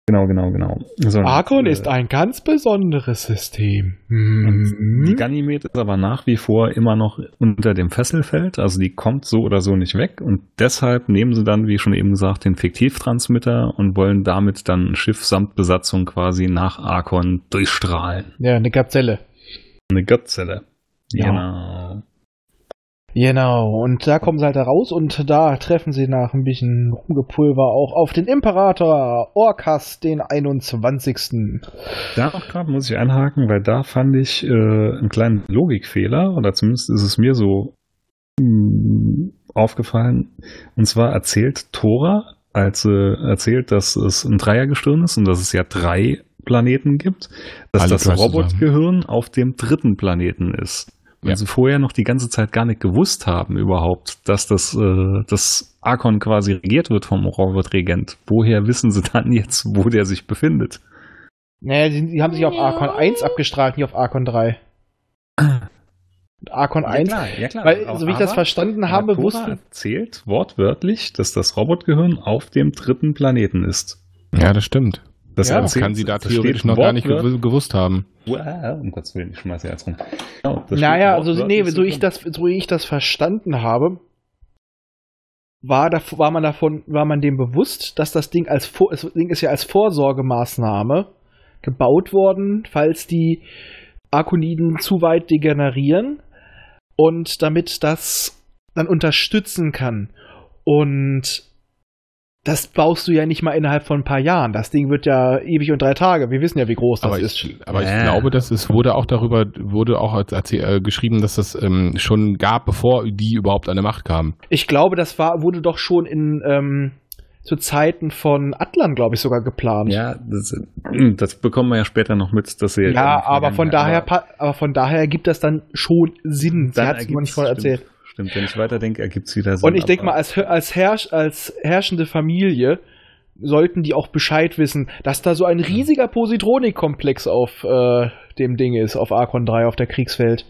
genau, genau. So, und, Argon äh, ist ein ganz besonderes System. Und die Mhm. Ganymed ist aber nach wie vor immer noch unter dem Fesselfeld, also die kommt so oder so nicht weg und deshalb nehmen sie dann, wie schon eben gesagt, den Fiktivtransmitter und wollen damit dann ein Schiff samt Besatzung quasi nach Arkon durchstrahlen. Ja, eine Gazelle. Eine Gottzelle. Ja. Genau. Und da kommen sie halt da raus und da treffen sie nach ein bisschen Rumgepulver auch auf den Imperator Orcas, den 21. Da auch gerade muss ich einhaken, weil da fand ich äh, einen kleinen Logikfehler, oder zumindest ist es mir so mh, aufgefallen. Und zwar erzählt Thora, als sie erzählt, dass es ein Dreiergestirn ist und dass es ja drei Planeten gibt, dass Alle das Robotgehirn auf dem dritten Planeten ist. Weil Ja. sie vorher noch die ganze Zeit gar nicht gewusst haben überhaupt, dass das, äh, das Arkon quasi regiert wird vom Robotregent. Woher wissen sie dann jetzt, wo der sich befindet? Naja, die, die haben sich auf Archon 1 abgestrahlt, nicht auf Archon 3. Und Archon 1, ja klar. weil, so wie ich das verstanden habe, Natura wussten, erzählt wortwörtlich, dass das Robotgehirn auf dem dritten Planeten ist. Ja, das stimmt. Das, Ja, sie da theoretisch noch gar nicht gew gewusst haben. Wow, um Gottes Willen, ich schmeiße jetzt rum. Das naja, also nee, so ich das, so wie ich das verstanden habe, war, da, war man davon, war man dem bewusst, dass das Ding als Vor, das Ding ist ja als Vorsorgemaßnahme gebaut worden, falls die Arkoniden zu weit degenerieren und damit das dann unterstützen kann. Und das baust du ja nicht mal innerhalb von ein paar Jahren. Das Ding wird ja ewig und drei Tage. Wir wissen ja, wie groß das Aber ist. ich, aber ich Ja. glaube, dass es wurde auch darüber, wurde auch als erzäh- äh, geschrieben, dass das ähm, schon gab, bevor die überhaupt an der Macht kamen. Ich glaube, das war, wurde doch schon in ähm, zu Zeiten von Atlan, glaube ich, sogar geplant. Ja, das, das bekommen wir ja später noch mit, dass sie Ja, aber von daher, aber aber von daher ergibt das dann schon Sinn. Sie hat es ergibt's- nicht stimmt, erzählt. Stimmt, wenn ich weiterdenke, ergibt es wieder Sinn. Und ich denke aber- mal, als, als, Herrsch, als herrschende Familie sollten die auch Bescheid wissen, dass da so ein riesiger Positronik-Komplex auf äh, dem Ding ist, auf Archon 3, auf der Kriegswelt.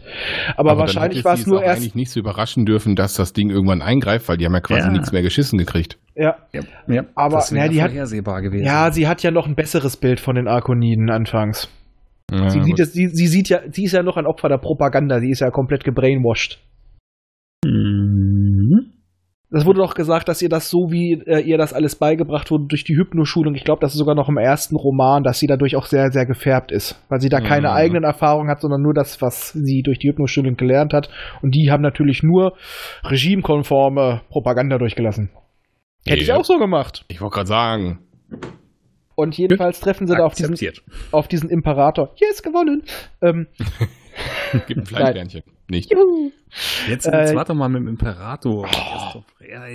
Aber, dann wahrscheinlich war es nur auch erst. eigentlich nicht so überraschen dürfen, dass das Ding irgendwann eingreift, weil die haben ja quasi Ja. nichts mehr geschissen gekriegt. Ja, Ja, ja, Aber, das wäre na, die hat- vorhersehbar gewesen. ja, sie hat ja noch ein besseres Bild von den Arkoniden anfangs. Ja, Sie, sieht das, sie, sie sieht ja, sie ist ja noch ein Opfer der Propaganda, sie ist ja komplett gebrainwashed. Mhm. Das wurde doch gesagt, dass ihr das so, wie äh, ihr das alles beigebracht wurde durch die Hypnoschulung, ich glaube, das ist sogar noch im ersten Roman, dass sie dadurch auch sehr, sehr gefärbt ist, weil sie da keine Mhm. eigenen Erfahrungen hat, sondern nur das, was sie durch die Hypnoschulung gelernt hat. Und die haben natürlich nur regimekonforme Propaganda durchgelassen. Hätte ich auch so gemacht. Ich wollte gerade sagen. Und jedenfalls treffen sie da auf diesen, Akzeptiert. auf diesen Imperator. Yes, gewonnen! Ähm, [laughs] Gib ein [laughs] Fleischsternchen. Nicht. juhu. Jetzt, jetzt Äh, warte mal mit dem Imperator. Erst, doch- ja,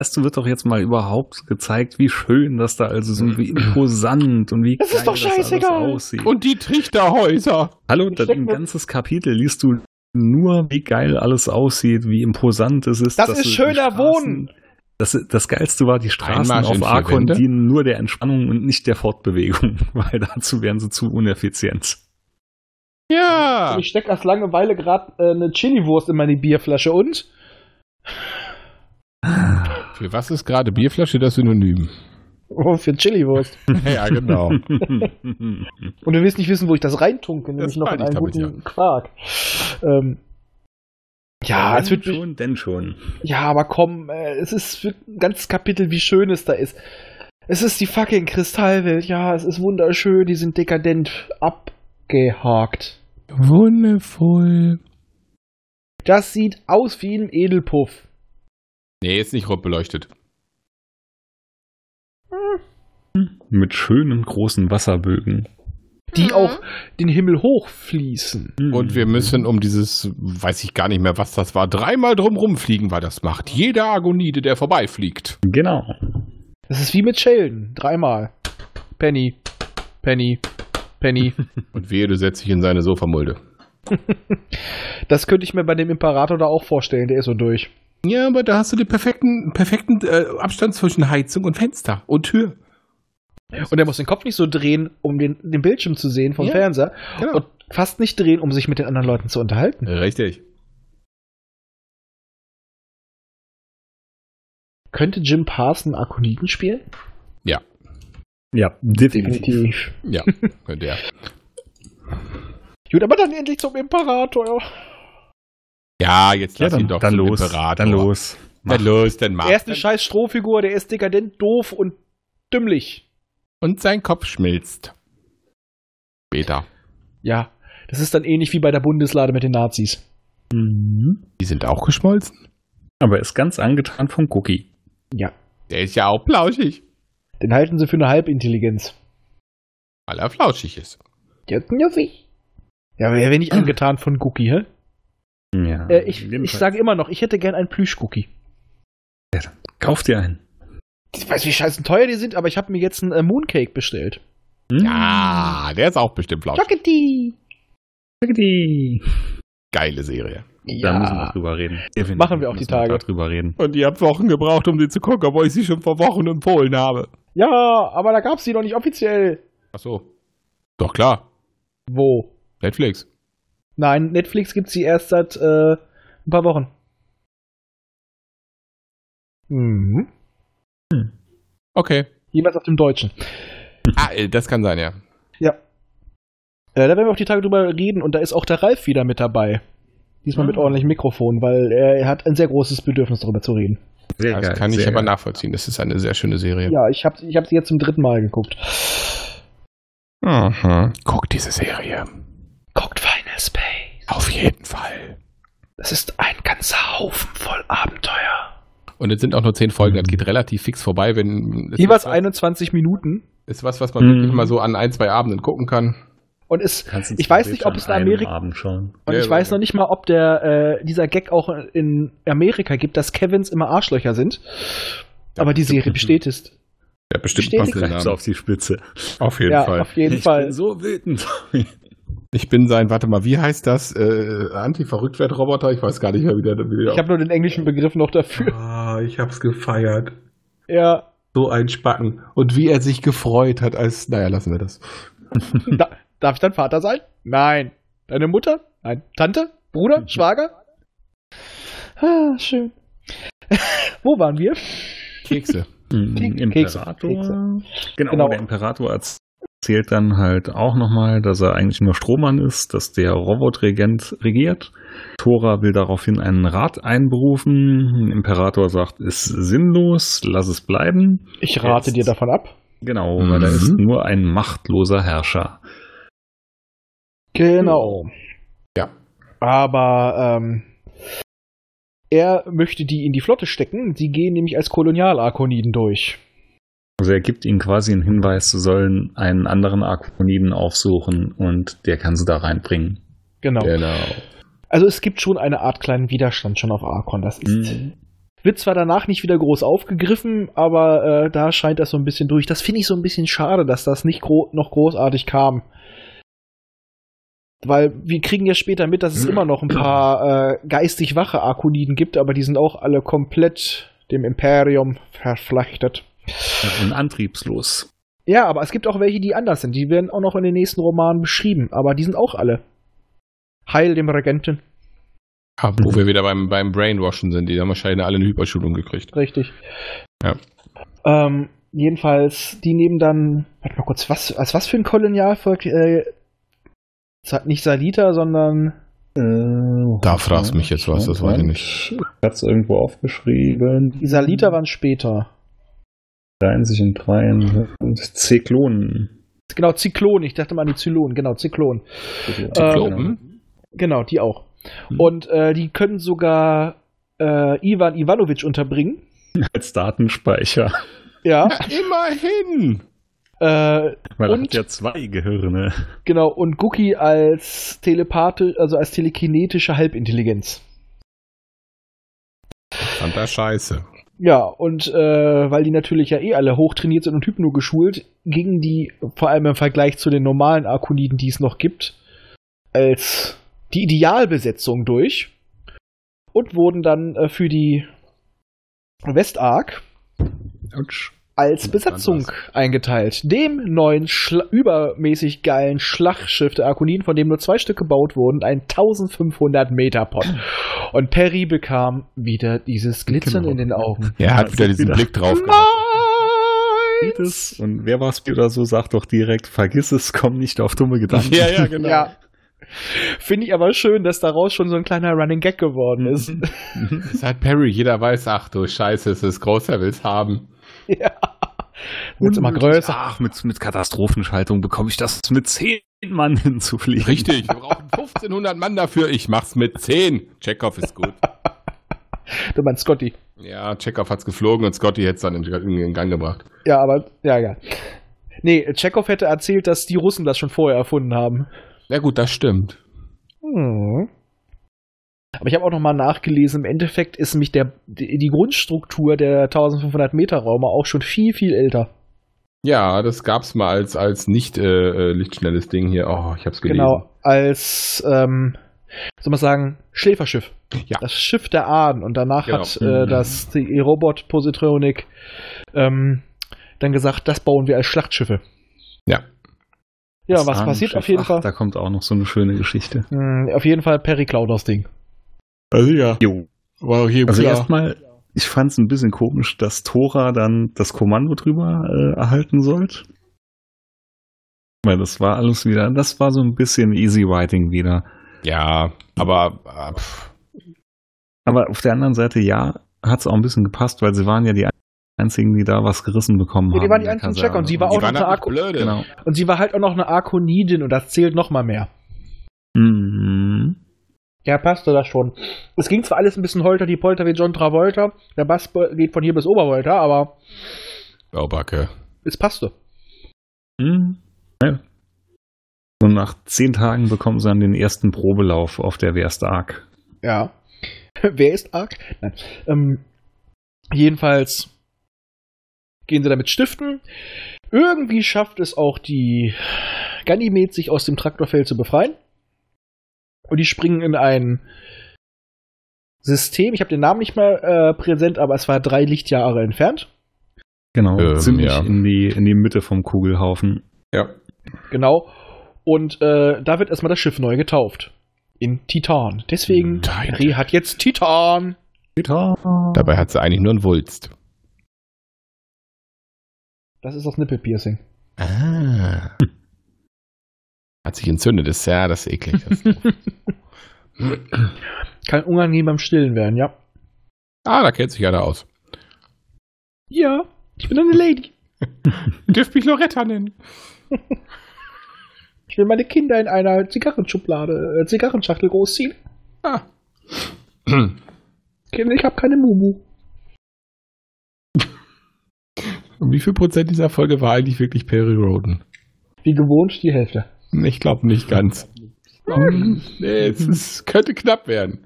erst wird doch jetzt mal überhaupt gezeigt, wie schön das da also so wie imposant und wie Das ist doch geil alles scheißegal. aussieht. Und die Trichterhäuser. Hallo, das, ein ganzes Kapitel liest du nur, wie geil alles aussieht, wie imposant es ist. Das ist schöner Straßen- Wohnen. Das, das Geilste war, die Straßen Einmarsch in auf Arkon dienen nur der Entspannung und nicht der Fortbewegung, [laughs] weil dazu wären sie zu uneffizient. Ja. Ich steck aus Langeweile gerade äh, eine Chili-Wurst in meine Bierflasche und Für was ist gerade Bierflasche das Synonym? oh, für Chili-Wurst. [laughs] ja, genau. Und du willst nicht wissen, wo ich das reintunke, nämlich noch in einen guten Quark. Ähm, ja, es Wenn wird schon, denn schon. ja, aber komm, äh, es ist für ein ganzes Kapitel, wie schön es da ist. Es ist die fucking Kristallwelt, ja, es ist wunderschön, die sind dekadent abgehakt. Wundervoll. Das sieht aus wie ein Edelpuff. Nee, ist nicht rot beleuchtet. Mit schönen großen Wasserbögen. Die auch den Himmel hochfließen. Und wir müssen um dieses, weiß ich gar nicht mehr, was das war, dreimal drum rumfliegen, weil das macht jeder Agonide, der vorbeifliegt. Genau. Das ist wie mit Sheldon. Dreimal. Penny. Penny. Penny. [laughs] Und wehe, du setzt dich in seine Sofamulde. [laughs] Das könnte ich mir bei dem Imperator da auch vorstellen. Der ist so durch. Ja, aber da hast du den perfekten, perfekten äh, Abstand zwischen Heizung und Fenster und Tür. Und er muss den Kopf nicht so drehen, um den, den Bildschirm zu sehen vom Ja, Fernseher. genau. Und fast nicht drehen, um sich mit den anderen Leuten zu unterhalten. Richtig. Könnte Jim Parson Arkoniden spielen? Ja. Ja, definitiv. Definitiv. Ja, könnte er. [laughs] Gut, aber dann endlich zum Imperator. Ja, jetzt Ja, lass dann, ihn doch dann zum los. Imperator. Dann los. Dann los, dann mach. Er ist eine scheiß Strohfigur, der ist dekadent, doof und dümmlich. Und sein Kopf schmilzt. Später. Ja, das ist dann ähnlich wie bei der Bundeslade mit den Nazis. Mhm. Die sind auch geschmolzen? Aber er ist ganz angetan vom Cookie. Ja. Der ist ja auch flauschig. Den halten sie für eine Halbintelligenz. Weil er flauschig ist. Ja, knuffig. Ja, aber wer wäre nicht angetan von Cookie, hä? Ja. Äh, ich ich sage immer noch, ich hätte gern einen Plüsch-Cookie. Kauf dir einen. Ich weiß, wie scheiße teuer die sind, aber ich habe mir jetzt einen äh, Mooncake bestellt. Hm? Ja, der ist auch bestimmt flauschig. Chocolate! Chocolate. Geile Serie. Da müssen wir drüber reden. Definitiv Machen wir auch die Tage. Darüber reden. Und ihr habt Wochen gebraucht, um sie zu gucken, obwohl ich sie schon vor Wochen empfohlen habe. Ja, aber da gab's die noch nicht offiziell. Ach so. Doch klar. Wo? Netflix. Nein, Netflix gibt's die erst seit äh, ein paar Wochen. Mhm. Okay. Jeweils auf dem Deutschen. Ah, äh, das kann sein, ja. Ja. Äh, da werden wir auch die Tage drüber reden und da ist auch der Ralf wieder mit dabei. Diesmal mit Ah. ordentlichem Mikrofon, weil er hat ein sehr großes Bedürfnis darüber zu reden. Sehr Das geil. kann ich aber geil. nachvollziehen. Das ist eine sehr schöne Serie. Ja, ich habe ich hab sie jetzt zum dritten Mal geguckt. Mhm. Guck diese Serie. Guckt Final Space. Auf jeden Fall. Das ist ein ganzer Haufen voll Abenteuer. Und es sind auch nur zehn Folgen. Das geht relativ fix vorbei, wenn. Jeweils ist was, 21 Minuten. Ist was, was man Mhm. wirklich mal so an ein, zwei Abenden gucken kann. Und es, ich weiß nicht, ob es in Amerika. Und Ja, ich weiß ja. noch nicht mal, ob der äh, dieser Gag auch in Amerika gibt, dass Kevins immer Arschlöcher sind. Aber die Serie besteht es. Ja, bestimmt Greifst Namen. auf die Spitze. Auf jeden Ja, Fall. auf jeden ich Fall. bin so wütend. [laughs] Ich bin sein, warte mal, wie heißt das? Äh, Anti-Verrücktwert-Roboter? Ich weiß gar nicht mehr, wie der. Wie der Ich habe nur den englischen Begriff noch dafür. ah, ich hab's gefeiert. Ja. So ein Spacken. Und wie er sich gefreut hat, als. Naja, lassen wir das. Da, darf ich dein Vater sein? Nein. Deine Mutter? Nein. Tante? Bruder? Schwager? Ah, schön. [laughs] Wo waren wir? Kekse. Mhm, Kekse, Imperator. Kekse. Genau, Genau. der Imperator erzählt dann halt auch nochmal, dass er eigentlich nur Strohmann ist, dass der Robotregent regiert. Thora will daraufhin einen Rat einberufen. Imperator sagt, ist sinnlos, lass es bleiben. Ich rate Jetzt. dir davon ab. Genau, Mhm. weil er ist nur ein machtloser Herrscher. Genau. Ja. Aber ähm, er möchte die in die Flotte stecken. Sie gehen nämlich als Kolonialarkoniden durch. Also er gibt ihnen quasi einen Hinweis, sie sollen einen anderen Arkoniden aufsuchen und der kann sie da reinbringen. Genau. Genau. Also es gibt schon eine Art kleinen Widerstand schon auf Arkon. Das ist, Mhm. wird zwar danach nicht wieder groß aufgegriffen, aber äh, da scheint das so ein bisschen durch. Das finde ich so ein bisschen schade, dass das nicht gro noch großartig kam. Weil wir kriegen ja später mit, dass es immer noch ein [clears throat] paar äh, geistig wache Arkoniden gibt, aber die sind auch alle komplett dem Imperium verflechtet. Und antriebslos. Ja, aber es gibt auch welche, die anders sind. Die werden auch noch in den nächsten Romanen beschrieben, aber die sind auch alle. Heil dem Regenten. Ja, wo wir wieder beim, beim Brainwashen sind. Die haben wahrscheinlich alle eine Hyperschulung gekriegt. Richtig. Ja. Ähm, jedenfalls, die nehmen dann, warte mal kurz, was, als was für ein Kolonialvolk? Äh, nicht Salita, sondern Da fragst du mich jetzt was, das weiß ich nicht. Ich hab's irgendwo aufgeschrieben. die Salita waren später. 30 in Dreien und Zyklonen. Genau, Zyklon. Ich dachte mal an die Zylonen. Genau, Zyklon. Zyklopen? Genau, die auch. Hm. Und äh, die können sogar äh, Ivan Ivanovic unterbringen. [laughs] Als Datenspeicher. Ja. Immerhin! Äh, Weil er Und- hat ja zwei Gehirne. genau, und Guki als telepathisch, also als telekinetische Halbintelligenz. Fand das scheiße. Ja, und äh, weil die natürlich ja eh alle hochtrainiert sind und Hypno geschult, gingen die, vor allem im Vergleich zu den normalen Arkoniden, die es noch gibt, als die Idealbesetzung durch und wurden dann äh, für die Westark Autsch. Als Hm, Besatzung eingeteilt. Dem neuen, Schla übermäßig geilen Schlachtschiff der Arkoniden, von dem nur zwei Stück gebaut wurden, ein 1500 Meter Pott. Und Perry bekam wieder dieses Glitzern Genau. in den Augen. Er hat wieder diesen wieder. Blick drauf Nein! gehabt. es und wer war's oder so sagt doch direkt, vergiss es, komm nicht auf dumme Gedanken. [laughs] Ja, ja, genau. Ja. Finde ich aber schön, dass daraus schon so ein kleiner Running Gag geworden ist. Das ist halt Perry. Jeder weiß, ach du Scheiße, es ist groß, er will's haben. [laughs] ja. Wird's immer größer. Ach, mit, mit Katastrophenschaltung bekomme ich das mit zehn Mann [laughs] hinzufliegen. Richtig, wir brauchen 1500 Mann dafür. Ich mach's mit 10. Chekhov ist gut. Du meinst Scotty. Ja, Chekhov hat's geflogen und Scotty hätte es dann in, in den Gang gebracht. Ja, aber, ja, ja. Nee, Chekhov hätte erzählt, dass die Russen das schon vorher erfunden haben. Ja gut, das stimmt. Hm. Aber ich habe auch noch mal nachgelesen, im Endeffekt ist nämlich der, die, Grundstruktur der 1500 Meter Raume auch schon viel, viel älter. Ja, das gab's mal als, als nicht äh, äh, lichtschnelles Ding hier. Oh, ich hab's gelesen. Genau, als, ähm, soll man sagen, Schläferschiff. Ja. Das Schiff der Ahnen. Und danach Genau. hat äh, Mhm. das die Robot Positronic ähm, dann gesagt, das bauen wir als Schlachtschiffe. Ja. Ja, Das was passiert auf jeden Ach, Fall? Da kommt auch noch so eine schöne Geschichte. Hm, auf jeden Fall Perry klaut das Ding. Also ja. Jo. War hier Also klar. erstmal, ich fand es ein bisschen komisch, dass Tora dann das Kommando drüber äh, erhalten sollte. Weil das war alles wieder, das war so ein bisschen Easy Writing wieder. Ja, aber äh, Aber auf der anderen Seite, ja, hat es auch ein bisschen gepasst, weil sie waren ja die einzigen, die da was gerissen bekommen Ja, haben. die waren die einzigen. Checker und sie war die auch noch eine halt blöde. Genau. und sie war halt auch noch eine Arkonidin und das zählt noch mal mehr. Mhm. Ja, passte das schon. Es ging zwar alles ein bisschen holter die Polter wie John Travolta, der Bass geht von hier bis Obervolta, aber Oh, Backe. es passte. Mhm. Ja. Und nach zehn Tagen bekommen sie dann den ersten Probelauf auf der Werst Ark. Ja. [laughs] Wer ist Ark? Nein. Ähm, jedenfalls gehen sie damit stiften. Irgendwie schafft es auch die Ganymed, sich aus dem Traktorfeld zu befreien. Und die springen in ein System. Ich habe den Namen nicht mehr äh, präsent, aber es war drei Lichtjahre entfernt. Genau, Ähm, ziemlich ja. in, die, in die Mitte vom Kugelhaufen. Ja. Genau. Und äh, da wird erstmal das Schiff neu getauft. In Titan. Deswegen, Titan. Perry hat jetzt Titan. Dabei hat sie eigentlich nur einen Wulst. Das ist das Nippelpiercing. Ah. [laughs] Hat sich entzündet, ist ja, das ist eklig. Das ist. Kann unangenehm beim Stillen werden, ja. ah, da kennt sich einer aus. Ja, ich bin eine Lady. [laughs] Dürft mich Loretta nennen. [laughs] Ich will meine Kinder in einer Zigarrenschublade, äh, Zigarrenschachtel großziehen. Ah. [clears throat] Kinder, ich habe keine Mumu. Und [laughs] wie viel Prozent dieser Folge war eigentlich wirklich Perry Roden? Wie gewohnt die Hälfte. Ich glaube nicht ganz. Nee, es [laughs] ist, könnte knapp werden.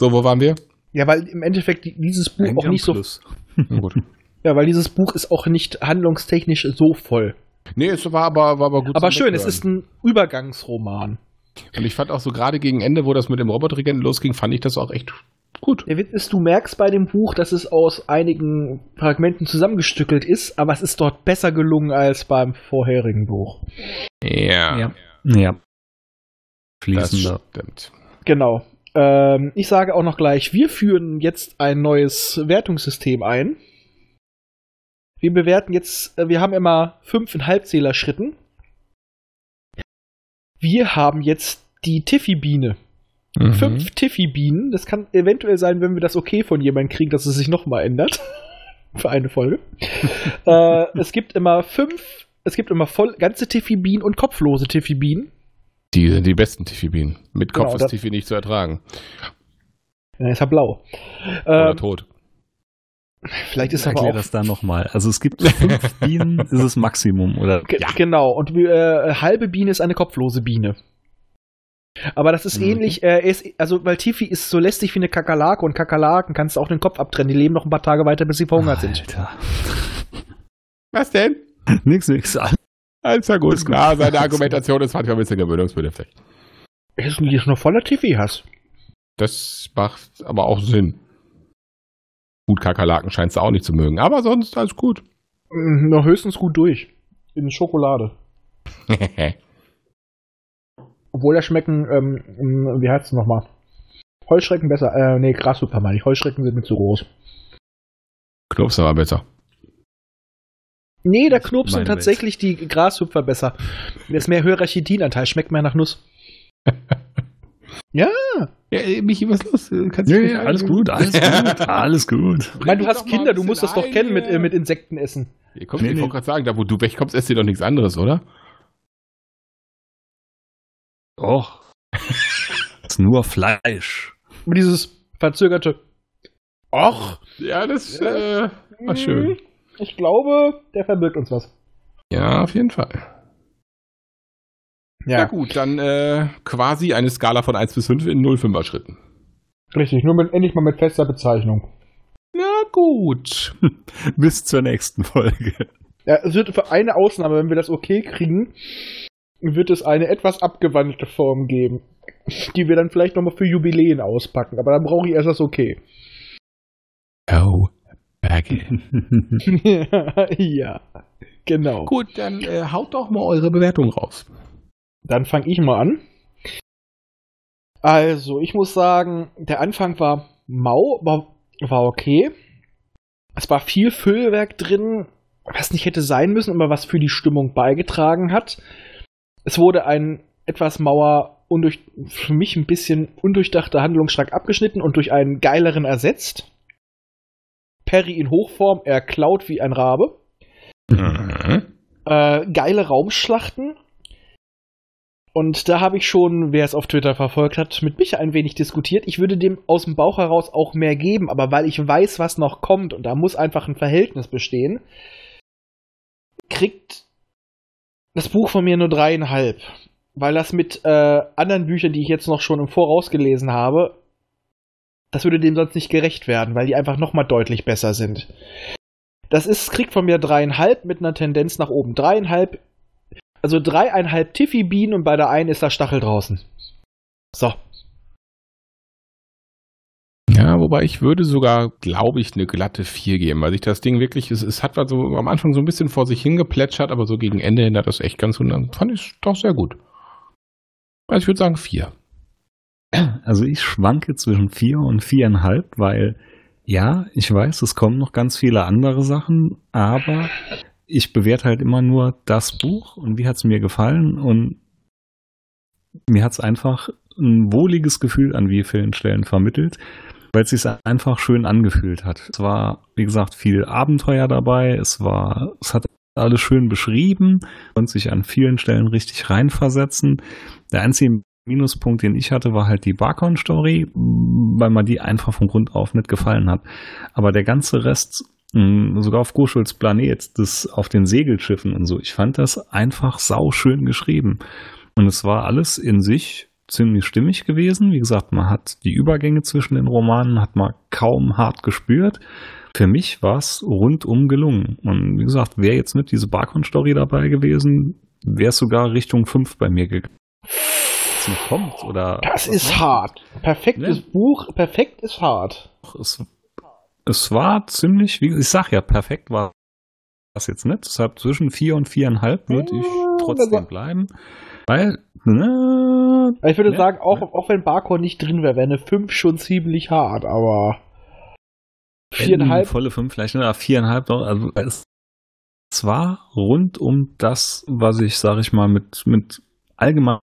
so, wo waren wir? Ja, weil im Endeffekt die- dieses Buch Eigentlich auch nicht so. Na gut. [laughs] Ja, weil dieses Buch ist auch nicht handlungstechnisch so voll. Nee, es war aber, war aber gut. Aber schön, es ist ein Übergangsroman. Und ich fand auch so gerade gegen Ende, wo das mit dem Roboterregenten losging, fand ich das auch echt gut. Der Witz ist, du merkst bei dem Buch, dass es aus einigen Fragmenten zusammengestückelt ist, aber es ist dort besser gelungen als beim vorherigen Buch. Ja, Ja. Ja. das Fließender. stimmt. Genau. Ähm, ich sage auch noch gleich, wir führen jetzt ein neues Wertungssystem ein. Wir bewerten jetzt, äh, wir haben immer fünf in Halbzählerschritten. Wir haben jetzt die Tiffy-Biene. Mhm. Fünf Tiffy-Bienen. Das kann eventuell sein, wenn wir das okay von jemandem kriegen, dass es sich nochmal ändert. [laughs] Für eine Folge. [laughs] äh, es gibt immer fünf, es gibt immer voll ganze Tiffy-Bienen und kopflose Tiffy-Bienen. Die sind die besten Tiffy-Bienen. Mit Kopf Genau, ist Tiffy nicht zu ertragen. Ja, ist ja blau. Oder Ähm, tot. vielleicht ist aber Erklär auch das da nochmal. Also es gibt fünf [laughs] Bienen, ist das Maximum, oder? Ge Genau, und äh, halbe Biene ist eine kopflose Biene. Aber das ist Mhm. ähnlich, äh, er ist, also weil Tiffy ist so lästig wie eine Kakerlake und Kakerlaken kannst du auch den Kopf abtrennen. Die leben noch ein paar Tage weiter, bis sie verhungert sind. Alter. Was denn? Nix, nix. Alles ja gut. Ist gut. Na, seine [laughs] Argumentation ist manchmal ein bisschen gewöhnungsbedürftig. Ist ist noch voller Tiffy-Hass. Das macht aber auch Sinn. Gut, Kakerlaken scheinst du auch nicht zu mögen, aber sonst alles gut. Mhm, Noch höchstens gut durch. In Schokolade. [laughs] Obwohl da schmecken, ähm, wie heißt es nochmal? Heuschrecken besser, äh, nee, Grasshüpfer meine ich. Heuschrecken sind mir zu groß. Knopf war besser. Nee, da knurpsen Meine tatsächlich die Grashüpfer besser. Da ist mehr höherer Chitinanteil, schmeckt mehr nach Nuss. [laughs] ja, Ja, äh, Michi, was ist los? Kannst Ja, du mich ja, alles gut, alles [laughs] gut, alles gut. ich meine, du hast Kinder, du musst das doch kennen mit, äh, mit Insekten essen. Kommt, Nee, ich nee. wollte gerade sagen, da wo du wegkommst, esst ihr doch nichts anderes, oder? Och. [laughs] ist nur Fleisch. Aber dieses verzögerte Och, Ja, das Ja. äh, war schön. ich glaube, der verbirgt uns was. Ja, auf jeden Fall. Ja, gut, dann äh, quasi eine Skala von 1 bis 5 in 0,5er Schritten. richtig, nur mit, endlich mal mit fester Bezeichnung. Na gut. [laughs] Bis zur nächsten Folge. Ja, es wird für eine Ausnahme, wenn wir das okay kriegen, wird es eine etwas abgewandelte Form geben, die wir dann vielleicht nochmal für Jubiläen auspacken. Aber dann brauche ich erst das okay. Oh, Baggy. [laughs] ja, genau. Gut, dann äh, haut doch mal eure Bewertung raus. Dann fange ich mal an. Also, ich muss sagen, der Anfang war mau, war, war okay. Es war viel Füllwerk drin, was nicht hätte sein müssen, aber was für die Stimmung beigetragen hat. Es wurde ein etwas mauer, undurch, für mich ein bisschen undurchdachter Handlungsstrang abgeschnitten und durch einen geileren ersetzt. Perry in Hochform, er klaut wie ein Rabe. Mhm. Äh, geile Raumschlachten. Und da habe ich schon, wer es auf Twitter verfolgt hat, mit Micha ein wenig diskutiert. Ich würde dem aus dem Bauch heraus auch mehr geben, aber weil ich weiß, was noch kommt und da muss einfach ein Verhältnis bestehen, kriegt das Buch von mir nur dreieinhalb. Weil das mit äh, anderen Büchern, die ich jetzt noch schon im Voraus gelesen habe, das würde dem sonst nicht gerecht werden, weil die einfach nochmal deutlich besser sind. Das ist, kriegt von mir dreieinhalb mit einer Tendenz nach oben. Dreieinhalb, also dreieinhalb Tiffy-Bienen und bei der einen ist der Stachel draußen. So. Ja, wobei ich würde sogar, glaube ich, eine glatte 4 geben, weil sich das Ding wirklich, es, es hat also am Anfang so ein bisschen vor sich hingeplätschert, aber so gegen Ende hin hat das echt ganz, und fand ich doch sehr gut. Also ich würde sagen 4. Also ich schwanke zwischen vier und viereinhalb, weil ja, ich weiß, es kommen noch ganz viele andere Sachen, aber ich bewerte halt immer nur das Buch und wie hat es mir gefallen und mir hat es einfach ein wohliges Gefühl an wie vielen Stellen vermittelt, weil es sich einfach schön angefühlt hat. Es war, wie gesagt, viel Abenteuer dabei, es war, es hat alles schön beschrieben und sich an vielen Stellen richtig reinversetzen. Der einzige Minuspunkt, den ich hatte, war halt die Barkon-Story, weil mir die einfach von Grund auf nicht gefallen hat. Aber der ganze Rest, sogar auf Goschuls Planet, das auf den Segelschiffen und so, ich fand das einfach sauschön geschrieben. Und es war alles in sich ziemlich stimmig gewesen. Wie gesagt, man hat die Übergänge zwischen den Romanen, hat man kaum hart gespürt. Für mich war es rundum gelungen. Und wie gesagt, wäre jetzt nicht diese Barkon-Story dabei gewesen, wäre es sogar Richtung 5 bei mir gegangen. Kommt, oder Das ist war- hart. Perfektes Ne? Buch, perfekt ist hart. es, es war ziemlich, wie ich sag ja, perfekt war das jetzt nicht. Deshalb zwischen vier und viereinhalb würde ich Ja, trotzdem bleiben. Weil, ne, Ich würde Ja, sagen, auch, ja. auch wenn Barkon nicht drin wäre, wäre eine 5 schon ziemlich hart, aber viereinhalb, volle fünf, vielleicht nicht, aber viereinhalb doch. Also es, war rund um das, was ich, sag ich mal, mit, mit allgemeiner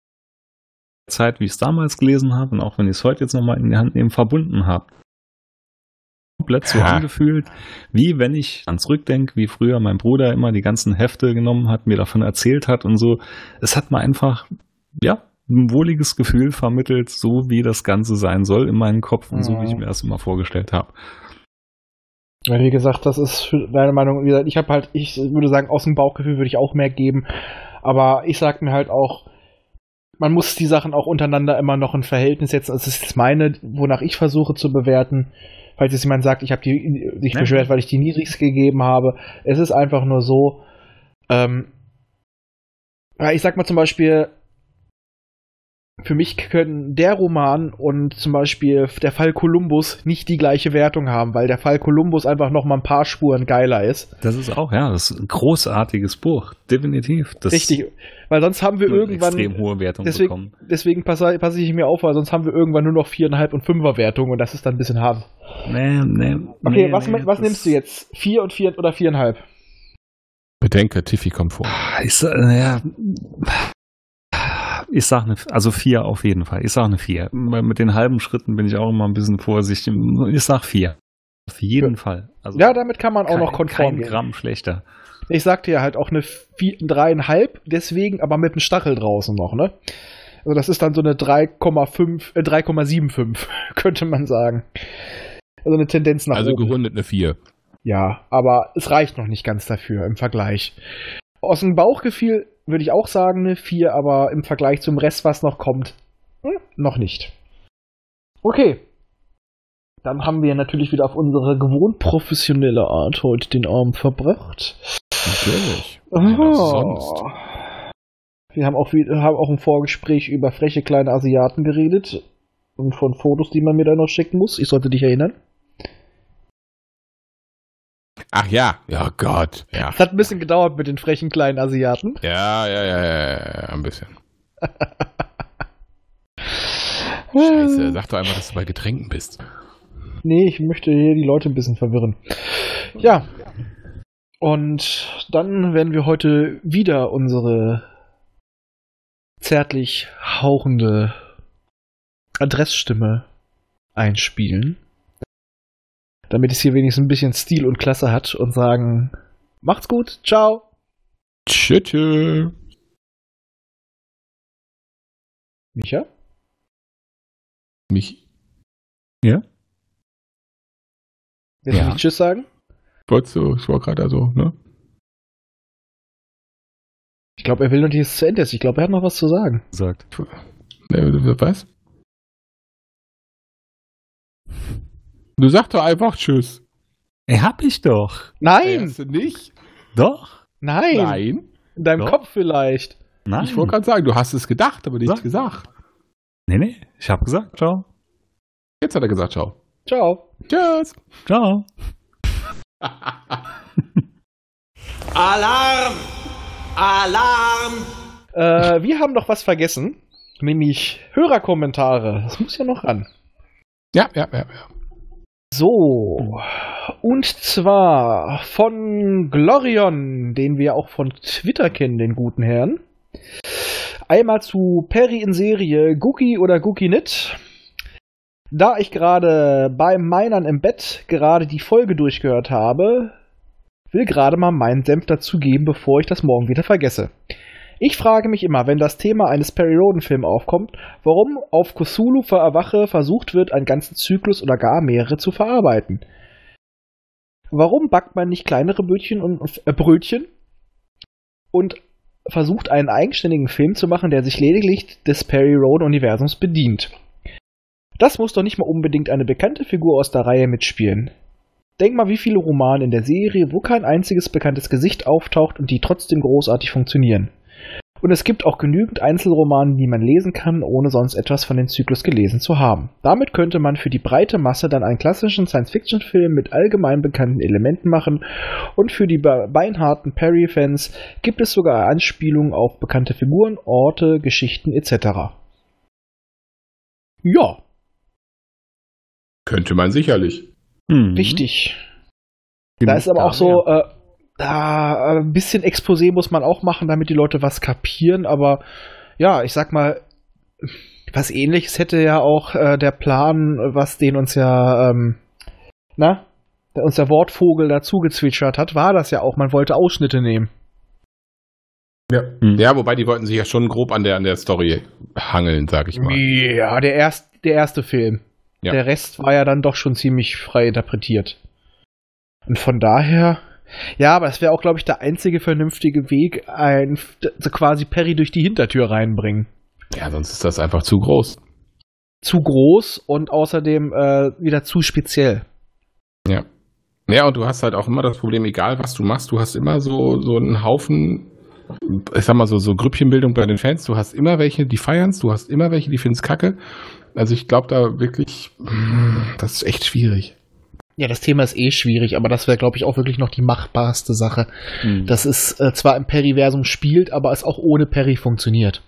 Zeit, wie ich es damals gelesen habe und auch wenn ich es heute jetzt nochmal in die Hand nehmen, verbunden habe. Komplett so Ja. angefühlt, wie wenn ich an zurückdenke, wie früher mein Bruder immer die ganzen Hefte genommen hat, mir davon erzählt hat und so. Es hat mir einfach, ja, ein wohliges Gefühl vermittelt, so wie das Ganze sein soll in meinem Kopf und so, wie ich Mhm. mir das immer vorgestellt habe. Ja, wie gesagt, das ist für deine Meinung, wie gesagt, ich habe halt, ich würde sagen, aus dem Bauchgefühl würde ich auch mehr geben, aber ich sag mir halt auch, man muss die Sachen auch untereinander immer noch in Verhältnis setzen. Also Das ist meine, wonach ich versuche zu bewerten. Falls jetzt jemand sagt, ich habe die sich Ja. beschwert, weil ich die niedrigst gegeben habe. Es ist einfach nur so, ähm, ich sag mal zum Beispiel, für mich können der Roman und zum Beispiel der Fall Columbus nicht die gleiche Wertung haben, weil der Fall Columbus einfach noch mal ein paar Spuren geiler ist. Das ist auch, ja, das ist ein großartiges Buch. Definitiv. Das Richtig. Weil sonst haben wir irgendwann. extrem hohe Wertung Deswegen, bekommen. deswegen passe, passe ich mir auf, weil sonst haben wir irgendwann nur noch viereinhalb und fünfer Wertungen und das ist dann ein bisschen hart. Nee, nee. Okay, nee, was, nee, was nimmst du jetzt? Vier und vier oder viereinhalb? Bedenke, Tiffy kommt vor. Ich, sa- naja, ich sag eine, also vier auf jeden Fall. Ich sag eine vier. Mit den halben Schritten bin ich auch immer ein bisschen vorsichtig. Ich sag vier. Auf jeden Fall. Also Ja, damit kann man auch noch kein, konform kein gehen. Gramm schlechter. Ich sagte ja halt auch eine vier, dreieinhalb, deswegen aber mit einem Stachel draußen noch, ne? Also das ist dann so eine 3,5, äh, 3,75, [laughs] könnte man sagen. Also eine Tendenz nach Also oben. gerundet eine 4. Ja, aber es reicht noch nicht ganz dafür im Vergleich. Aus dem Bauchgefühl würde ich auch sagen eine 4, aber im Vergleich zum Rest, was noch kommt, hm, noch nicht. Okay. Dann haben wir natürlich wieder auf unsere gewohnt professionelle Art heute den Arm verbracht. Natürlich. Oh. Wir haben auch, haben auch im Vorgespräch über freche kleine Asiaten geredet und von Fotos, die man mir da noch schicken muss. Ich sollte dich erinnern. Ach ja. Ja Gott. Ja. Es hat ein bisschen gedauert mit den frechen kleinen Asiaten. Ja, ja, ja, ja, ja, ja, ein bisschen. [laughs] Scheiße, sag doch einfach, dass du bei Getränken bist. Nee, ich möchte hier die Leute ein bisschen verwirren. Ja. Und dann werden wir heute wieder unsere zärtlich hauchende Adressstimme einspielen. Damit es hier wenigstens ein bisschen Stil und Klasse hat und sagen, macht's gut, ciao. Tschö, tschö. Micha? Mich. Ja? Willst du Ja. nicht Tschüss sagen? Wolltest du, ich war gerade also, ne? Ich glaube, er will noch nicht dass es zu Ende ist. Ich glaube, er hat noch was zu sagen. Gesagt. Ne, Was? Du sag doch einfach Tschüss. Ey, hab ich doch. Nein! Hast du nicht? Doch. Nein! Nein. In deinem Doch. Kopf vielleicht. Nein. Ich wollte gerade sagen, du hast es gedacht, aber nicht Sag. gesagt. nee, nee. Ich hab gesagt, ciao. Jetzt hat er gesagt, ciao. Ciao. Tschüss. Ciao. [laughs] Alarm! Alarm! Äh, wir haben noch was vergessen. Nämlich Hörerkommentare. Das muss ja noch ran. Ja, ja, ja, ja. So. Und zwar von Glorion, den wir auch von Twitter kennen, den guten Herrn. Einmal zu Perry in Serie Gookie oder Gookie Nit. Da ich gerade beim Minern im Bett gerade die Folge durchgehört habe, will gerade mal meinen Senf dazugeben, bevor ich das morgen wieder vergesse. Ich frage mich immer, wenn das Thema eines Perry Roden Films aufkommt, warum auf Cthulhu für Erwache versucht wird, einen ganzen Zyklus oder gar mehrere zu verarbeiten. Warum backt man nicht kleinere Brötchen und äh, Brötchen und versucht einen eigenständigen Film zu machen, der sich lediglich des Perry Roden Universums bedient? Das muss doch nicht mal unbedingt eine bekannte Figur aus der Reihe mitspielen. Denk mal, wie viele Romane in der Serie, wo kein einziges bekanntes Gesicht auftaucht und die trotzdem großartig funktionieren. Und es gibt auch genügend Einzelromane, die man lesen kann, ohne sonst etwas von dem Zyklus gelesen zu haben. Damit könnte man für die breite Masse dann einen klassischen Science-Fiction-Film mit allgemein bekannten Elementen machen und für die be- beinharten Perry-Fans gibt es sogar Anspielungen auf bekannte Figuren, Orte, Geschichten etc. Ja, Könnte man sicherlich. Hm. richtig. Da ist aber auch so, äh, da, äh, ein bisschen Exposé muss man auch machen, damit die Leute was kapieren, aber ja, ich sag mal, was ähnliches hätte ja auch äh, der Plan, was den uns ja, ähm, na, der uns der Wortvogel dazu gezwitschert hat, war das ja auch, man wollte Ausschnitte nehmen. Ja. Hm. ja, wobei die wollten sich ja schon grob an der, an der Story hangeln, sag ich mal. Ja, der, erst, der erste Film. Ja. Der Rest war ja dann doch schon ziemlich frei interpretiert. Und von daher, ja, aber es wäre auch, glaube ich, der einzige vernünftige Weg, ein, also quasi Perry durch die Hintertür reinbringen. Ja, sonst ist das einfach zu groß. Zu groß und außerdem äh, wieder zu speziell. Ja. Ja, und du hast halt auch immer das Problem, egal was du machst, du hast immer so, so einen Haufen ich sag mal so, so Grüppchenbildung bei den Fans. Du hast immer welche, die feiern's, du hast immer welche, die finden's kacke. Also ich glaube da wirklich, das ist echt schwierig. Ja, das Thema ist eh schwierig, aber das wäre, glaube ich, auch wirklich noch die machbarste Sache. Hm. Dass es äh, zwar im Periversum spielt, aber es auch ohne Peri funktioniert.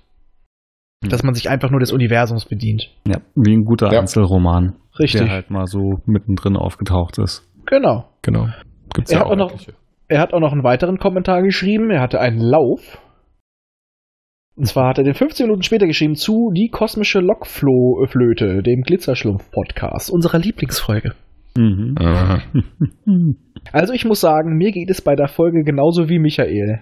Hm. Dass man sich einfach nur des Universums bedient. Ja, wie ein guter Ja. Einzelroman, Richtig. der halt mal so mittendrin aufgetaucht ist. Genau. Genau. Gibt's Er ja hat auch auch noch-. Er hat auch noch einen weiteren Kommentar geschrieben. Er hatte einen Lauf. Und zwar hat er den 15 Minuten später geschrieben zu Die kosmische Lokflöte, dem Glitzerschlumpf-Podcast, unserer Lieblingsfolge. Mhm. Also ich muss sagen, mir geht es bei der Folge genauso wie Michael.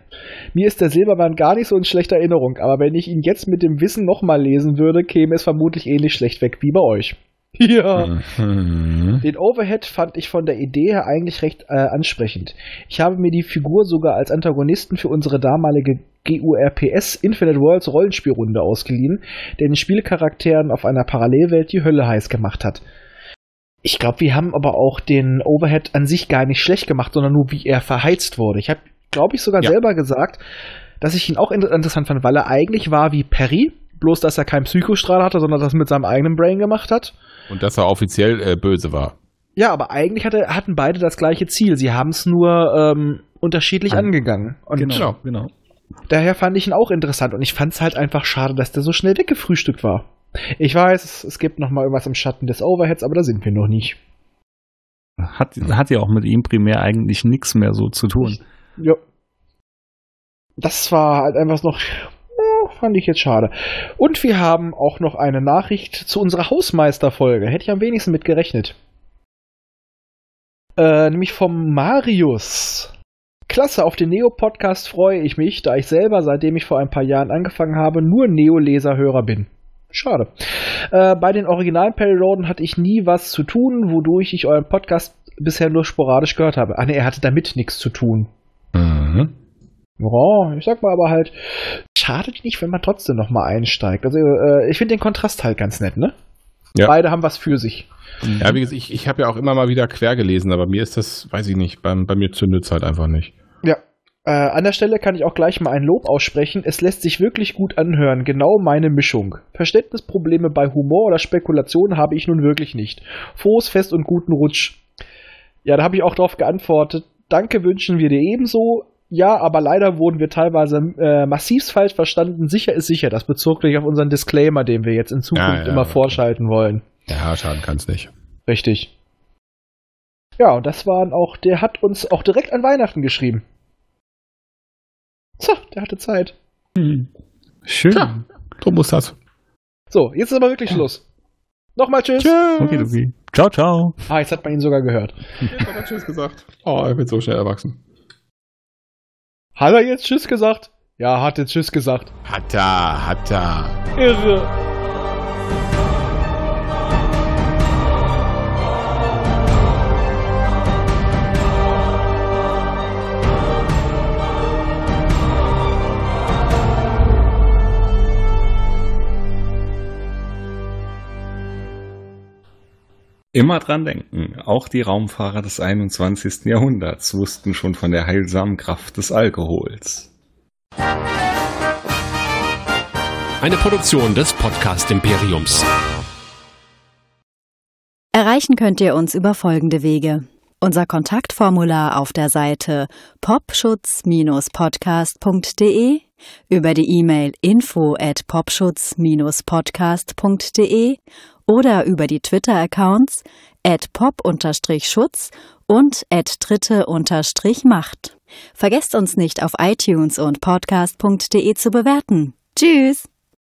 Mir ist der Silbermann gar nicht so in schlechter Erinnerung, aber wenn ich ihn jetzt mit dem Wissen nochmal lesen würde, käme es vermutlich ähnlich schlecht weg wie bei euch. Ja. Mhm. Den Overhead fand ich von der Idee her eigentlich recht äh, ansprechend. Ich habe mir die Figur sogar als Antagonisten für unsere damalige GURPS Infinite Worlds Rollenspielrunde ausgeliehen, der den Spielcharakteren auf einer Parallelwelt die Hölle heiß gemacht hat. Ich glaube, wir haben aber auch den Overhead an sich gar nicht schlecht gemacht, sondern nur wie er verheizt wurde. Ich habe, glaube ich, sogar Ja. selber gesagt, dass ich ihn auch inter- interessant fand, weil er eigentlich war wie Perry, bloß dass er keinen Psychostrahl hatte, sondern das mit seinem eigenen Brain gemacht hat. Und dass er offiziell äh, böse war. Ja, aber eigentlich hatte, hatten beide das gleiche Ziel. Sie haben es nur ähm, unterschiedlich An- angegangen. Und Genau, genau. daher fand ich ihn auch interessant. Und ich fand es halt einfach schade, dass der so schnell weggefrühstückt war. Ich weiß, es, es gibt noch mal irgendwas im Schatten des Overheads, aber da sind wir noch nicht. Hat, hat ja auch mit ihm primär eigentlich nichts mehr so zu tun. Ja. Das war halt einfach noch. Fand ich jetzt schade. Und wir haben auch noch eine Nachricht zu unserer Hausmeisterfolge. Hätte ich am wenigsten mit gerechnet. Äh, nämlich vom Marius. Klasse, auf den Neo-Podcast freue ich mich, da ich selber, seitdem ich vor ein paar Jahren angefangen habe, nur Neo-Leser-Hörer bin. Schade. Äh, bei den originalen Perry Roden hatte ich nie was zu tun, wodurch ich euren Podcast bisher nur sporadisch gehört habe. Ah, ne, er hatte damit nichts zu tun. Mhm. Ja, ich sag mal aber halt, schadet nicht, wenn man trotzdem noch mal einsteigt. Also äh, ich finde den Kontrast halt ganz nett, ne? Ja. Beide haben was für sich. Ja, wie gesagt, ich, ich habe ja auch immer mal wieder quer gelesen, aber mir ist das, weiß ich nicht, bei, bei mir zündet es halt einfach nicht. Ja. Äh, an der Stelle kann ich auch gleich mal ein Lob aussprechen. Es lässt sich wirklich gut anhören. Genau meine Mischung. Verständnisprobleme bei Humor oder Spekulation habe ich nun wirklich nicht. Frohes Fest und guten Rutsch. Ja, da habe ich auch drauf geantwortet. Danke wünschen wir dir ebenso. Ja, aber leider wurden wir teilweise äh, massiv falsch verstanden. Sicher ist sicher. Das bezog sich auf unseren Disclaimer, den wir jetzt in Zukunft Ja, ja, immer okay. vorschalten wollen. Ja, schaden kann es nicht. Richtig. Ja, und das waren auch, der hat uns auch direkt an Weihnachten geschrieben. So, der hatte Zeit. Hm. Schön. Tja. So muss das. So, jetzt ist aber wirklich Schluss. Nochmal Tschüss. Okay, okay. Ciao, ciao. Ah, jetzt hat man ihn sogar gehört. Jetzt hat er Tschüss gesagt. Oh, er wird so schnell erwachsen. Hat er jetzt Tschüss gesagt? Ja, hat jetzt Tschüss gesagt. Hat er, hat er. Irre. Immer dran denken, auch die Raumfahrer des 21. Jahrhunderts wussten schon von der heilsamen Kraft des Alkohols. Eine Produktion des Podcast Imperiums. Erreichen könnt ihr uns über folgende Wege. Unser Kontaktformular auf der Seite popschutz-podcast.de, über die E-Mail info at popschutz-podcast.de oder über die Twitter-Accounts pop-schutz und dritte-macht. Vergesst uns nicht auf iTunes und podcast.de zu bewerten. Tschüss!